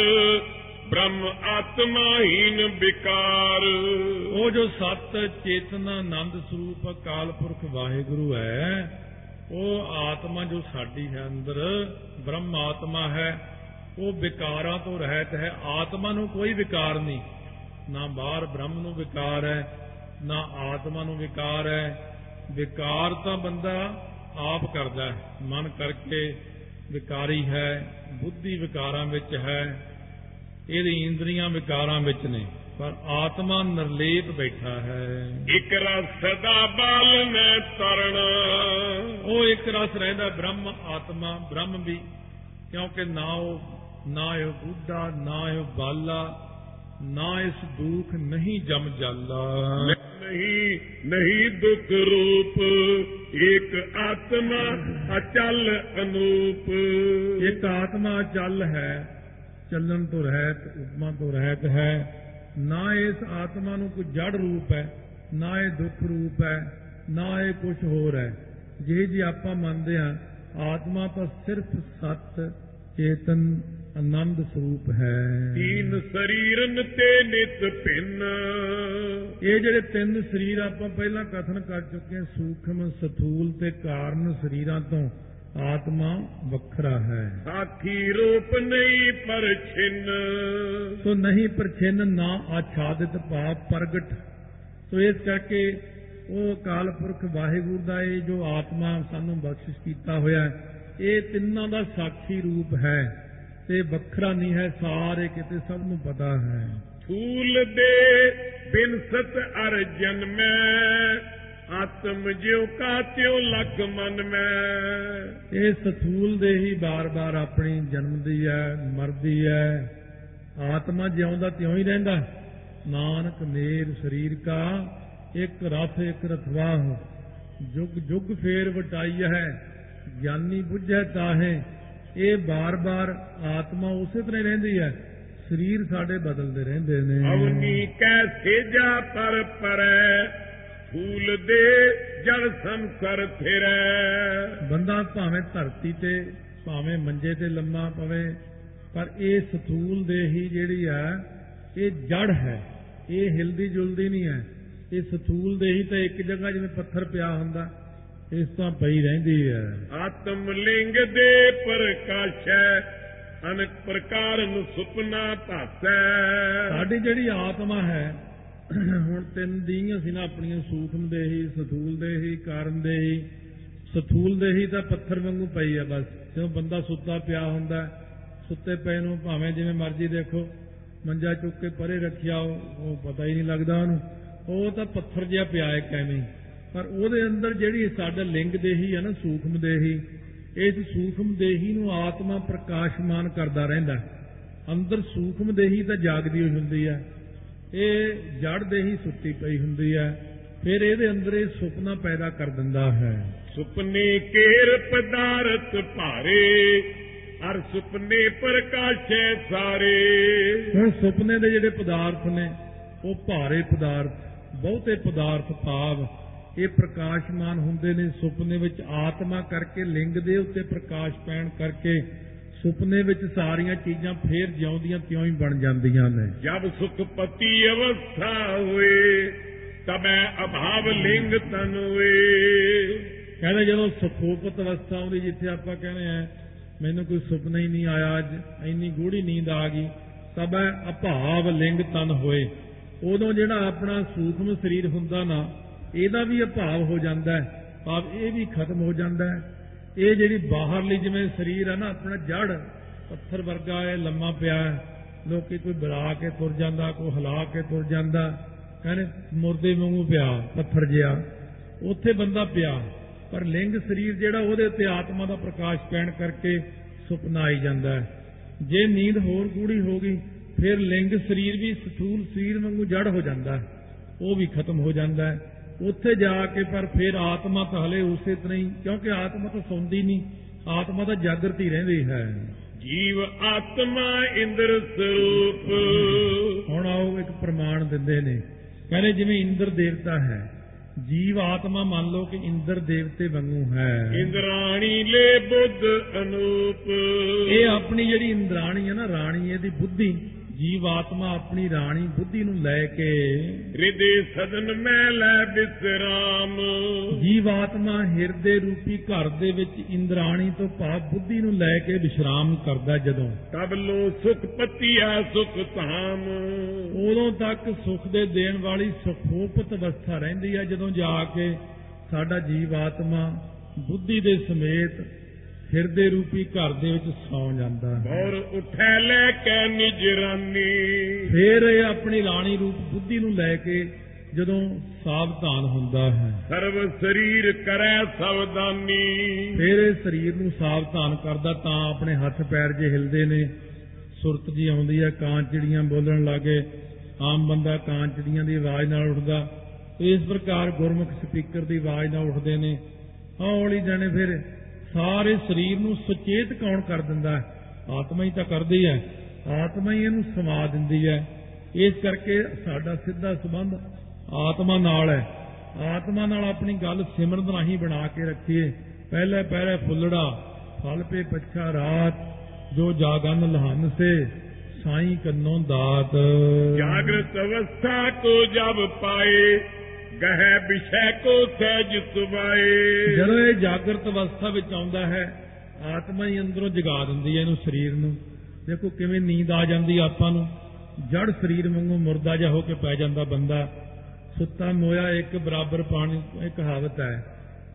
ਬ੍ਰਹਮ ਆਤਮਾਹੀਨ ਵਿਕਾਰ। ਉਹ ਜੋ ਸਤ ਚੇਤਨ ਆਨੰਦ ਸਰੂਪ ਅਕਾਲ ਪੁਰਖ ਵਾਹਿਗੁਰੂ ਹੈ ਉਹ ਆਤਮਾ ਜੋ ਸਾਡੀ ਹੈ ਅੰਦਰ ਬ੍ਰਹਮ ਆਤਮਾ ਹੈ ਉਹ ਵਿਕਾਰਾਂ ਤੋਂ ਰਹਿਤ ਹੈ ਆਤਮਾ ਨੂੰ ਕੋਈ ਵਿਕਾਰ ਨਹੀਂ। ਨਾ ਬਾਹਰ ਬ੍ਰਹਮ ਨੂੰ ਵਿਕਾਰ ਹੈ ਨਾ ਆਤਮਾ ਨੂੰ ਵਿਕਾਰ ਹੈ। ਵਿਕਾਰ ਤਾਂ ਬੰਦਾ ਆਪ ਕਰਦਾ ਹੈ। ਮਨ ਕਰਕੇ ਵਿਕਾਰੀ ਹੈ ਬੁੱਧੀ ਵਿਕਾਰਾਂ ਵਿੱਚ ਹੈ ਇਹਦੀ ਇੰਦਰੀਆਂ ਵਿਕਾਰਾਂ ਵਿੱਚ ਨੇ। ਪਰ ਆਤਮਾ ਨਿਰਲੇਪ ਬੈਠਾ ਹੈ। ਇਕ ਰਸ ਸਦਾ ਬਾਲ ਮੈਂ ਤਰਣਾ। ਉਹ ਇੱਕ ਰਸ ਰਹਿੰਦਾ ਬ੍ਰਹਮ ਆਤਮਾ ਬ੍ਰਹਮ ਵੀ। ਕਿਉਂਕਿ ਨਾ ਉਹ ਨਾ ਇਹ ਬੁੱਢਾ ਨਾ ਇਹ ਬਾਲਾ ਨਾ ਇਸ ਦੁੱਖ ਨਹੀਂ ਜਮ ਜਾਲਾ। ਨਹੀਂ ਨਹੀਂ ਦੁਖ ਰੂਪ ਇੱਕ ਆਤਮਾ ਅਚਲ ਅਨੂਪ। ਇੱਕ ਆਤਮਾ ਚੱਲ ਹੈ ਚੱਲਣ ਤੋਂ ਰਹਿਤ ਉਪਮਾ ਤੋਂ ਰਹਿਤ ਹੈ। ਨਾ ਇਸ ਆਤਮਾ ਨੂੰ ਕੋਈ ਜੜ ਰੂਪ ਹੈ ਨਾ ਇਹ ਦੁੱਖ ਰੂਪ ਹੈ ਨਾ ਇਹ ਕੁਝ ਹੋਰ ਹੈ। ਜੇ ਜੀ ਆਪਾਂ ਮੰਨਦੇ ਹਾਂ ਆਤਮਾ ਤਾਂ ਸਿਰਫ ਸਤ ਚੇਤਨ ਆਨੰਦ ਸਰੂਪ ਹੈ। ਤੀਨ ਸਰੀਰਨ ਤੇ ਨਿਤ ਭਿੰਨ। ਇਹ ਜਿਹੜੇ ਤਿੰਨ ਸਰੀਰ ਆਪਾਂ ਪਹਿਲਾਂ ਕਥਨ ਕਰ ਚੁੱਕੇ ਹਾਂ ਸੂਖਮ ਸਥੂਲ ਤੇ ਕਾਰਨ ਸਰੀਰਾਂ ਤੋਂ ਆਤਮਾ ਵੱਖਰਾ ਹੈ। ਸਾਖੀ ਰੂਪ ਨਹੀਂ ਪਰ ਛਿਨ ਸੋ ਨਹੀਂ ਪਰਛਿਨ ਨਾ ਆਛਾਦਿਤ ਪਾਪ ਪ੍ਰਗਟ। ਸੋ ਇਸ ਕਰਕੇ ਉਹ ਅਕਾਲ ਪੁਰਖ ਵਾਹਿਗੁਰੂ ਦਾ ਇਹ ਜੋ ਆਤਮਾ ਸਾਨੂੰ ਬਖਸ਼ਿਸ਼ ਕੀਤਾ ਹੋਇਆ ਹੈ ਇਹ ਤਿੰਨਾਂ ਦਾ ਸਾਖੀ ਰੂਪ ਹੈ। ਤੇ ਵੱਖਰਾ ਨਹੀਂ ਹੈ ਸਾਰੇ ਕਿਤੇ ਸਭ ਨੂੰ ਪਤਾ ਹੈ। ਫੂਲ ਦੇ ਬਿਨਸਤ ਅਰ ਜਨਮੈ ਆਤਮ ਜਿਉ ਕਾ ਤਿਉ ਲਗ ਮਨ ਮੈਂ ਇਹ ਸਥੂਲ ਦੇ ਹੀ ਬਾਰ-ਬਾਰ ਆਪਣੀ ਜਨਮਦੀ ਹੈ ਮਰਦੀ ਹੈ। ਆਤਮਾ ਜਿਉਂਦਾ ਤਿਉਂ ਹੀ ਰਹਿੰਦਾ। ਨਾਨਕ ਮੇਰ ਸਰੀਰ ਕਾ ਇੱਕ ਰਥ ਇੱਕ ਰਥਵਾਹ। ਜੁਗ ਜੁਗ ਫੇਰ ਵਟਾਈ ਹੈ ਗਿਆਨੀ ਬੁੱਝੈ ਤਾਹੇ। ਇਹ ਬਾਰ-ਬਾਰ ਆਤਮਾ ਉਸੇ ਤਰ੍ਹਾਂ ਰਹਿੰਦੀ ਹੈ। ਸਰੀਰ ਸਾਡੇ ਬਦਲਦੇ ਰਹਿੰਦੇ ਨੇ। ਅਵਨੀ ਕੈ ਸੇਜਾ ਪਰ ਪਰੈ ਫੂਲ ਦੇ ਜੜ ਸੰਸਰ ਫਿਰੈ। ਬੰਦਾ ਭਾਵੇਂ ਧਰਤੀ ਤੇ ਭਾਵੇਂ ਮੰਜੇ ਤੇ ਲੰਮਾ ਪਵੇ ਪਰ ਇਹ ਸਥੂਲ ਦੇ ਹੀ ਜਿਹੜੀ ਹੈ ਇਹ ਜੜ ਹੈ। ਇਹ ਹਿਲਦੀ ਜੁਲਦੀ ਨਹੀਂ ਹੈ। ਇਹ ਸਥੂਲ ਦੇ ਹੀ ਤਾਂ ਇੱਕ ਜਗ੍ਹਾ ਜਿਵੇਂ ਪੱਥਰ ਪਿਆ ਹੁੰਦਾ। ਇਸ ਤਾਂ ਪਈ ਰਹਿੰਦੀ ਹੈ। ਆਤਮ ਲਿੰਗ ਦੇ ਪ੍ਰਕਾਸ਼ੈ ਅਨੇਕ ਪ੍ਰਕਾਰ ਨੂੰ ਸੁਪਨਾ ਭਾਸੈ ਸਾਡੀ ਜਿਹੜੀ ਆਤਮਾ ਹੈ ਹੁਣ ਤਿੰਨ ਦੀਆਂ ਸੀ ਨਾ ਆਪਣੀਆਂ ਸੂਖਮ ਦੇ ਹੀ ਸਥੂਲ ਦੇ ਹੀ ਕਾਰਨ ਦੇ ਹੀ ਸਥੂਲ ਦੇ ਹੀ ਤਾਂ ਪੱਥਰ ਵਾਂਗੂ ਪਈ ਆ ਬਸ ਜਦੋਂ ਬੰਦਾ ਸੁੱਤਾ ਪਿਆ ਹੁੰਦਾ ਸੁੱਤੇ ਪਏ ਨੂੰ ਭਾਵੇਂ ਜਿਵੇਂ ਮਰਜ਼ੀ ਦੇਖੋ ਮੰਜਾ ਚੁੱਕ ਕੇ ਪਰੇ ਰੱਖਿਆ ਉਹ ਪਤਾ ਹੀ ਨਹੀਂ ਲੱਗਦਾ ਉਹਨੂੰ। ਉਹ ਤਾਂ ਪੱਥਰ ਜਿਹਾ ਪਿਆ ਹੈ। ਕਿਵੇਂ ਪਰ ਉਹਦੇ ਅੰਦਰ ਜਿਹੜੀ ਸਾਡਾ ਲਿੰਗ ਦੇਹੀ ਹੈ ਨਾ ਸੂਖਮ ਦੇਹੀ ਇਸ ਸੂਖਮ ਦੇਹੀ ਨੂੰ ਆਤਮਾ ਪ੍ਰਕਾਸ਼ਮਾਨ ਕਰਦਾ ਰਹਿੰਦਾ। ਅੰਦਰ ਸੂਖਮ ਦੇਹੀ ਤਾਂ ਜਾਗਦੀ ਹੋਈ ਹੁੰਦੀ ਹੈ ਇਹ ਜੜ ਦੇਹੀ ਸੁੱਤੀ ਪਈ ਹੁੰਦੀ ਹੈ ਫਿਰ ਇਹਦੇ ਅੰਦਰ ਇਹ ਸੁਪਨਾ ਪੈਦਾ ਕਰ ਦਿੰਦਾ ਹੈ ਸੁਪਨੇ ਕੇਰ ਪਦਾਰਥ ਭਾਰੇ ਅਰ ਸੁਪਨੇ ਪ੍ਰਕਾਸ਼ੈ ਸਾਰੇ ਹੁਣ ਸੁਪਨੇ ਦੇ ਜਿਹੜੇ ਪਦਾਰਥ ਨੇ ਉਹ ਭਾਰੇ ਪਦਾਰਥ ਬਹੁਤੇ ਪਦਾਰਥ ਭਾਵ ਇਹ ਪ੍ਰਕਾਸ਼ਮਾਨ ਹੁੰਦੇ ਨੇ ਸੁਪਨੇ ਵਿੱਚ ਆਤਮਾ ਕਰਕੇ ਲਿੰਗ ਦੇ ਉੱਤੇ ਪ੍ਰਕਾਸ਼ ਪੈਣ ਕਰਕੇ ਸੁਪਨੇ ਵਿੱਚ ਸਾਰੀਆਂ ਚੀਜ਼ਾਂ ਫੇਰ ਜਿਉਂਦੀਆਂ ਤਿਉਂ ਹੀ ਬਣ ਜਾਂਦੀਆਂ ਨੇ। ਜਬ ਸੁਖਪਤੀ ਅਵਸਥਾ ਹੋਏ ਤਬੈ ਅਭਾਵ ਲਿੰਗ ਤਨ ਹੋਏ। ਕਹਿੰਦੇ ਜਦੋਂ ਸੁਖੋਪਤ ਅਵਸਥਾ ਆਉਂਦੀ ਜਿੱਥੇ ਆਪਾਂ ਕਹਿੰਦੇ ਆ ਮੈਨੂੰ ਕੋਈ ਸੁਪਨਾ ਹੀ ਨਹੀਂ ਆਇਆ ਅੱਜ ਇੰਨੀ ਗੂੜੀ ਨੀਂਦ ਆ ਗਈ ਤਬ ਅਭਾਵ ਲਿੰਗ ਤਨ ਹੋਏ। ਉਦੋਂ ਜਿਹੜਾ ਆਪਣਾ ਸੂਖਮ ਸਰੀਰ ਹੁੰਦਾ ਨਾ ਇਹਦਾ ਵੀ ਅਭਾਵ ਹੋ ਜਾਂਦਾ ਹੈ, ਭਾਵ ਇਹ ਵੀ ਖਤਮ ਹੋ ਜਾਂਦਾ ਹੈ। ਇਹ ਜਿਹੜੀ ਬਾਹਰਲੀ ਜਿਵੇਂ ਸਰੀਰ ਹੈ ਨਾ, ਆਪਣਾ ਜੜ ਪੱਥਰ ਵਰਗਾ ਹੈ ਲੰਮਾ ਪਿਆ ਹੈ। ਲੋਕੀ ਕੋਈ ਬੁਲਾ ਕੇ ਤੁਰ ਜਾਂਦਾ, ਕੋਈ ਹਿਲਾ ਕੇ ਤੁਰ ਜਾਂਦਾ, ਕਹਿੰਦੇ ਮੁਰਦੇ ਵਾਂਗੂ ਪਿਆ ਪੱਥਰ ਜਿਹਾ। ਉੱਥੇ ਬੰਦਾ ਪਿਆ, ਪਰ ਲਿੰਗ ਸਰੀਰ ਜਿਹੜਾ ਉਹਦੇ ਉੱਤੇ ਆਤਮਾ ਦਾ ਪ੍ਰਕਾਸ਼ ਪੈਣ ਕਰਕੇ ਸੁਪਨਾ ਆਈ ਜਾਂਦਾ ਹੈ। ਜੇ ਨੀਂਦ ਹੋਰ ਗੂੜੀ ਹੋ ਗਈ, ਫਿਰ ਲਿੰਗ ਸਰੀਰ ਵੀ ਸਥੂਲ ਸਰੀਰ ਵਾਂਗੂ ਜੜ ਹੋ ਜਾਂਦਾ ਹੈ। ਉਹ ਵੀ ਖਤਮ ਹੋ ਜਾਂਦਾ ਹੈ। ਉੱਥੇ ਜਾ ਕੇ ਪਰ ਫਿਰ ਆਤਮਾ ਤਾਂ ਹਲੇ ਉਸੇ ਤਰ੍ਹਾਂ ਹੀ ਕਿਉਂਕਿ ਆਤਮਾ ਤਾਂ ਸੌਂਦੀ ਨਹੀਂ ਆਤਮਾ ਤਾਂ ਜਾਗਰਤ ਰਹਿੰਦੀ ਹੈ। ਜੀਵ ਆਤਮਾ ਇੰਦਰ ਸਰੂਪ। ਹੁਣ ਆਓ ਇੱਕ ਪ੍ਰਮਾਣ ਦਿੰਦੇ ਨੇ ਕਹਿੰਦੇ ਜਿਵੇਂ ਇੰਦਰ ਦੇਵਤਾ ਹੈ ਜੀਵ ਆਤਮਾ ਮੰਨ ਲਓ ਕਿ ਇੰਦਰ ਦੇਵਤੇ ਵਾਂਗੂ ਹੈ। ਇੰਦਰਾਣੀ ਲੈ ਬੁੱਧ ਅਨੂਪ। ਇਹ ਆਪਣੀ ਜਿਹੜੀ ਇੰਦਰਾਣੀ ਹੈ ਨਾ ਰਾਣੀ ਇਹਦੀ ਬੁੱਧੀ। ਜੀਵ ਆਤਮਾ ਆਪਣੀ ਰਾਣੀ ਬੁੱਧੀ ਨੂੰ ਲੈ ਕੇ ਹਿਰਦੇ ਸਦਨ ਮੈਂ ਲੈ ਬਿਸਰਾਮ। ਜੀਵ ਆਤਮਾ ਹਿਰਦੇ ਰੂਪੀ ਘਰ ਦੇ ਵਿੱਚ ਇੰਦਰਾਣੀ ਤੋਂ ਭਾਵ ਬੁੱਧੀ ਨੂੰ ਲੈ ਕੇ ਵਿਸ਼ਰਾਮ ਕਰਦਾ ਜਦੋਂ। ਤਬ ਲੋ ਸੁਖ ਪਤੀਆ ਸੁਖ ਧਾਮ। ਉਦੋਂ ਤੱਕ ਸੁਖ ਦੇ ਦੇਣ ਵਾਲੀ ਸੁਖੋਪਤ ਅਵਸਥਾ ਰਹਿੰਦੀ ਹੈ ਜਦੋਂ ਜਾ ਕੇ ਸਾਡਾ ਜੀਵ ਆਤਮਾ ਬੁੱਧੀ ਦੇ ਸਮੇਤ ਹਿਰਦੇ ਰੂਪੀ ਘਰ ਦੇ ਵਿੱਚ ਸੌ ਜਾਂਦਾ ਹੈ। ਔਰ ਉਠੈ ਲੈ ਕੇ ਨਿਜ ਰਾਨੀ। ਫਿਰ ਇਹ ਆਪਣੀ ਰਾਣੀ ਰੂਪ ਬੁੱਧੀ ਨੂੰ ਲੈ ਕੇ ਜਦੋਂ ਸਾਵਧਾਨ ਹੁੰਦਾ ਹੈ। ਸਰਬ ਸਰੀਰ ਕਰੈ ਸਵਦਾਨੀ ਫਿਰ ਇਹ ਸਰੀਰ ਨੂੰ ਸਾਵਧਾਨ ਕਰਦਾ ਤਾਂ ਆਪਣੇ ਹੱਥ ਪੈਰ ਜੇ ਹਿਲਦੇ ਨੇ ਸੁਰਤ ਜੀ ਆਉਂਦੀ ਹੈ ਕਾਂ ਚਿੜੀਆਂ ਬੋਲਣ ਲੱਗੇ ਆਮ ਬੰਦਾ ਕਾਂ ਚਿੜੀਆਂ ਦੀ ਆਵਾਜ਼ ਨਾਲ ਉੱਠਦਾ। ਇਸ ਪ੍ਰਕਾਰ ਗੁਰਮੁਖ ਸਪੀਕਰ ਦੀ ਆਵਾਜ਼ ਨਾਲ ਉੱਠਦੇ ਨੇ। ਹੌਲੀ ਜਾਣੇ ਫਿਰ ਸਾਰੇ ਸਰੀਰ ਨੂੰ ਸੁਚੇਤ ਕੌਣ ਕਰ ਦਿੰਦਾ ਹੈ? ਆਤਮਾ ਹੀ ਤਾਂ ਕਰਦੀ ਹੈ। ਆਤਮਾ ਹੀ ਇਹਨੂੰ ਸਮਾ ਦਿੰਦੀ ਹੈ। ਇਸ ਕਰਕੇ ਸਾਡਾ ਸਿੱਧਾ ਸੰਬੰਧ ਆਤਮਾ ਨਾਲ ਹੈ। ਆਤਮਾ ਨਾਲ ਆਪਣੀ ਗੱਲ ਸਿਮਰਨ ਰਾਹੀਂ ਬਣਾ ਕੇ ਰੱਖੀਏ। ਪਹਿਲੇ ਪਹਿਲੇ ਫੁੱਲੜਾ, ਫਲ ਪੇ ਪੱਛਾ ਰਾਤ, ਜੋ ਜਾਗਨ ਲਹਨ ਸੇ, ਸਾਈ ਕੰਨੋਂ ਦਾਤ। ਜਾਗਰਤ ਅਵਸਥਾ ਕੋ ਜਬ ਪਾਏ ਗਹਿ ਵਿਸ਼ੈ ਕੋ ਸਹਿਜ ਸੁਭਾਏ। ਜਦੋਂ ਇਹ ਜਾਗਰਤ ਅਵਸਥਾ ਵਿੱਚ ਆਉਂਦਾ ਹੈ, ਆਤਮਾ ਹੀ ਅੰਦਰੋਂ ਜਗਾ ਦਿੰਦੀ ਹੈ ਇਹਨੂੰ ਸਰੀਰ ਨੂੰ। ਦੇਖੋ ਕਿਵੇਂ ਨੀਂਦ ਆ ਜਾਂਦੀ ਆਪਾਂ ਨੂੰ। ਜੜ ਸਰੀਰ ਵਾਂਗੂ ਮੁਰਦਾ ਜਿਹਾ ਹੋ ਕੇ ਪੈ ਜਾਂਦਾ ਬੰਦਾ। ਸੁੱਤਾ ਮੋਇਆ ਇੱਕ ਬਰਾਬਰ ਪਾਣੀ ਇਹ ਕਹਾਵਤ ਹੈ।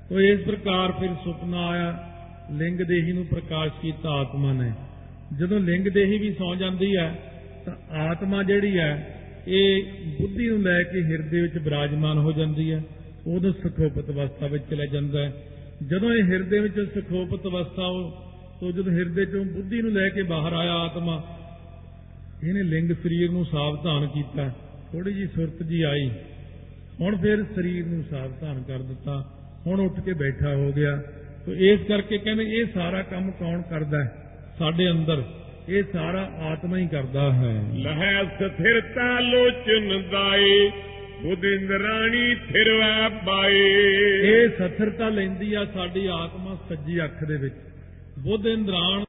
ਤੋ ਇਸ ਪ੍ਰਕਾਰ ਫਿਰ ਸੁਪਨਾ ਆਇਆ, ਲਿੰਗ ਦੇਹੀ ਨੂੰ ਪ੍ਰਕਾਸ਼ ਕੀਤਾ ਆਤਮਾ ਨੇ। ਜਦੋਂ ਲਿੰਗ ਦੇਹੀ ਵੀ ਸੌ ਜਾਂਦੀ ਹੈ, ਤਾਂ ਆਤਮਾ ਜਿਹੜੀ ਹੈ ਇਹ ਬੁੱਧੀ ਨੂੰ ਲੈ ਕੇ ਹਿਰਦੇ ਵਿੱਚ ਬਿਰਾਜਮਾਨ ਹੋ ਜਾਂਦੀ ਹੈ ਉਦੋਂ ਸੁਖੋਪਤ ਅਵਸਥਾ ਵਿੱਚ ਚਲਾ ਜਾਂਦਾ ਹੈ। ਜਦੋਂ ਇਹ ਹਿਰਦੇ ਵਿੱਚ ਸੁਖੋਪਤ ਅਵਸਥਾ ਉਹ ਤੋਂ ਜਦੋਂ ਹਿਰਦੇ ਚੋਂ ਬੁੱਧੀ ਨੂੰ ਲੈ ਕੇ ਬਾਹਰ ਆਇਆ ਆਤਮਾ, ਇਹਨੇ ਲਿੰਗ ਸਰੀਰ ਨੂੰ ਸਾਵਧਾਨ ਕੀਤਾ। ਥੋੜੀ ਜੀ ਸੁਰਤ ਜੀ ਆਈ। ਹੁਣ ਫਿਰ ਸਰੀਰ ਨੂੰ ਸਾਵਧਾਨ ਕਰ ਦਿੱਤਾ। ਹੁਣ ਉੱਠ ਕੇ ਬੈਠਾ ਹੋ ਗਿਆ। ਤੋ ਇਸ ਕਰਕੇ ਕਹਿੰਦੇ, ਇਹ ਸਾਰਾ ਕੰਮ ਕੌਣ ਕਰਦਾ ਹੈ? ਸਾਡੇ ਅੰਦਰ। ਇਹ ਸਾਰਾ ਆਤਮਾ ਹੀ ਕਰਦਾ ਹੈ। ਲਹੈ ਸਥਿਰਤਾ ਲੋਚਨ ਦਾਏ ਬੁੱਧ ਇੰਦਰਾਣੀ ਥਿਰਵੈ ਬਾਏ ਇਹ ਸਥਿਰਤਾ ਲੈਂਦੀ ਆ ਸਾਡੀ ਆਤਮਾ ਸੱਜੀ ਅੱਖ ਦੇ ਵਿੱਚ। ਬੁੱਧ ਇੰਦਰਾਣ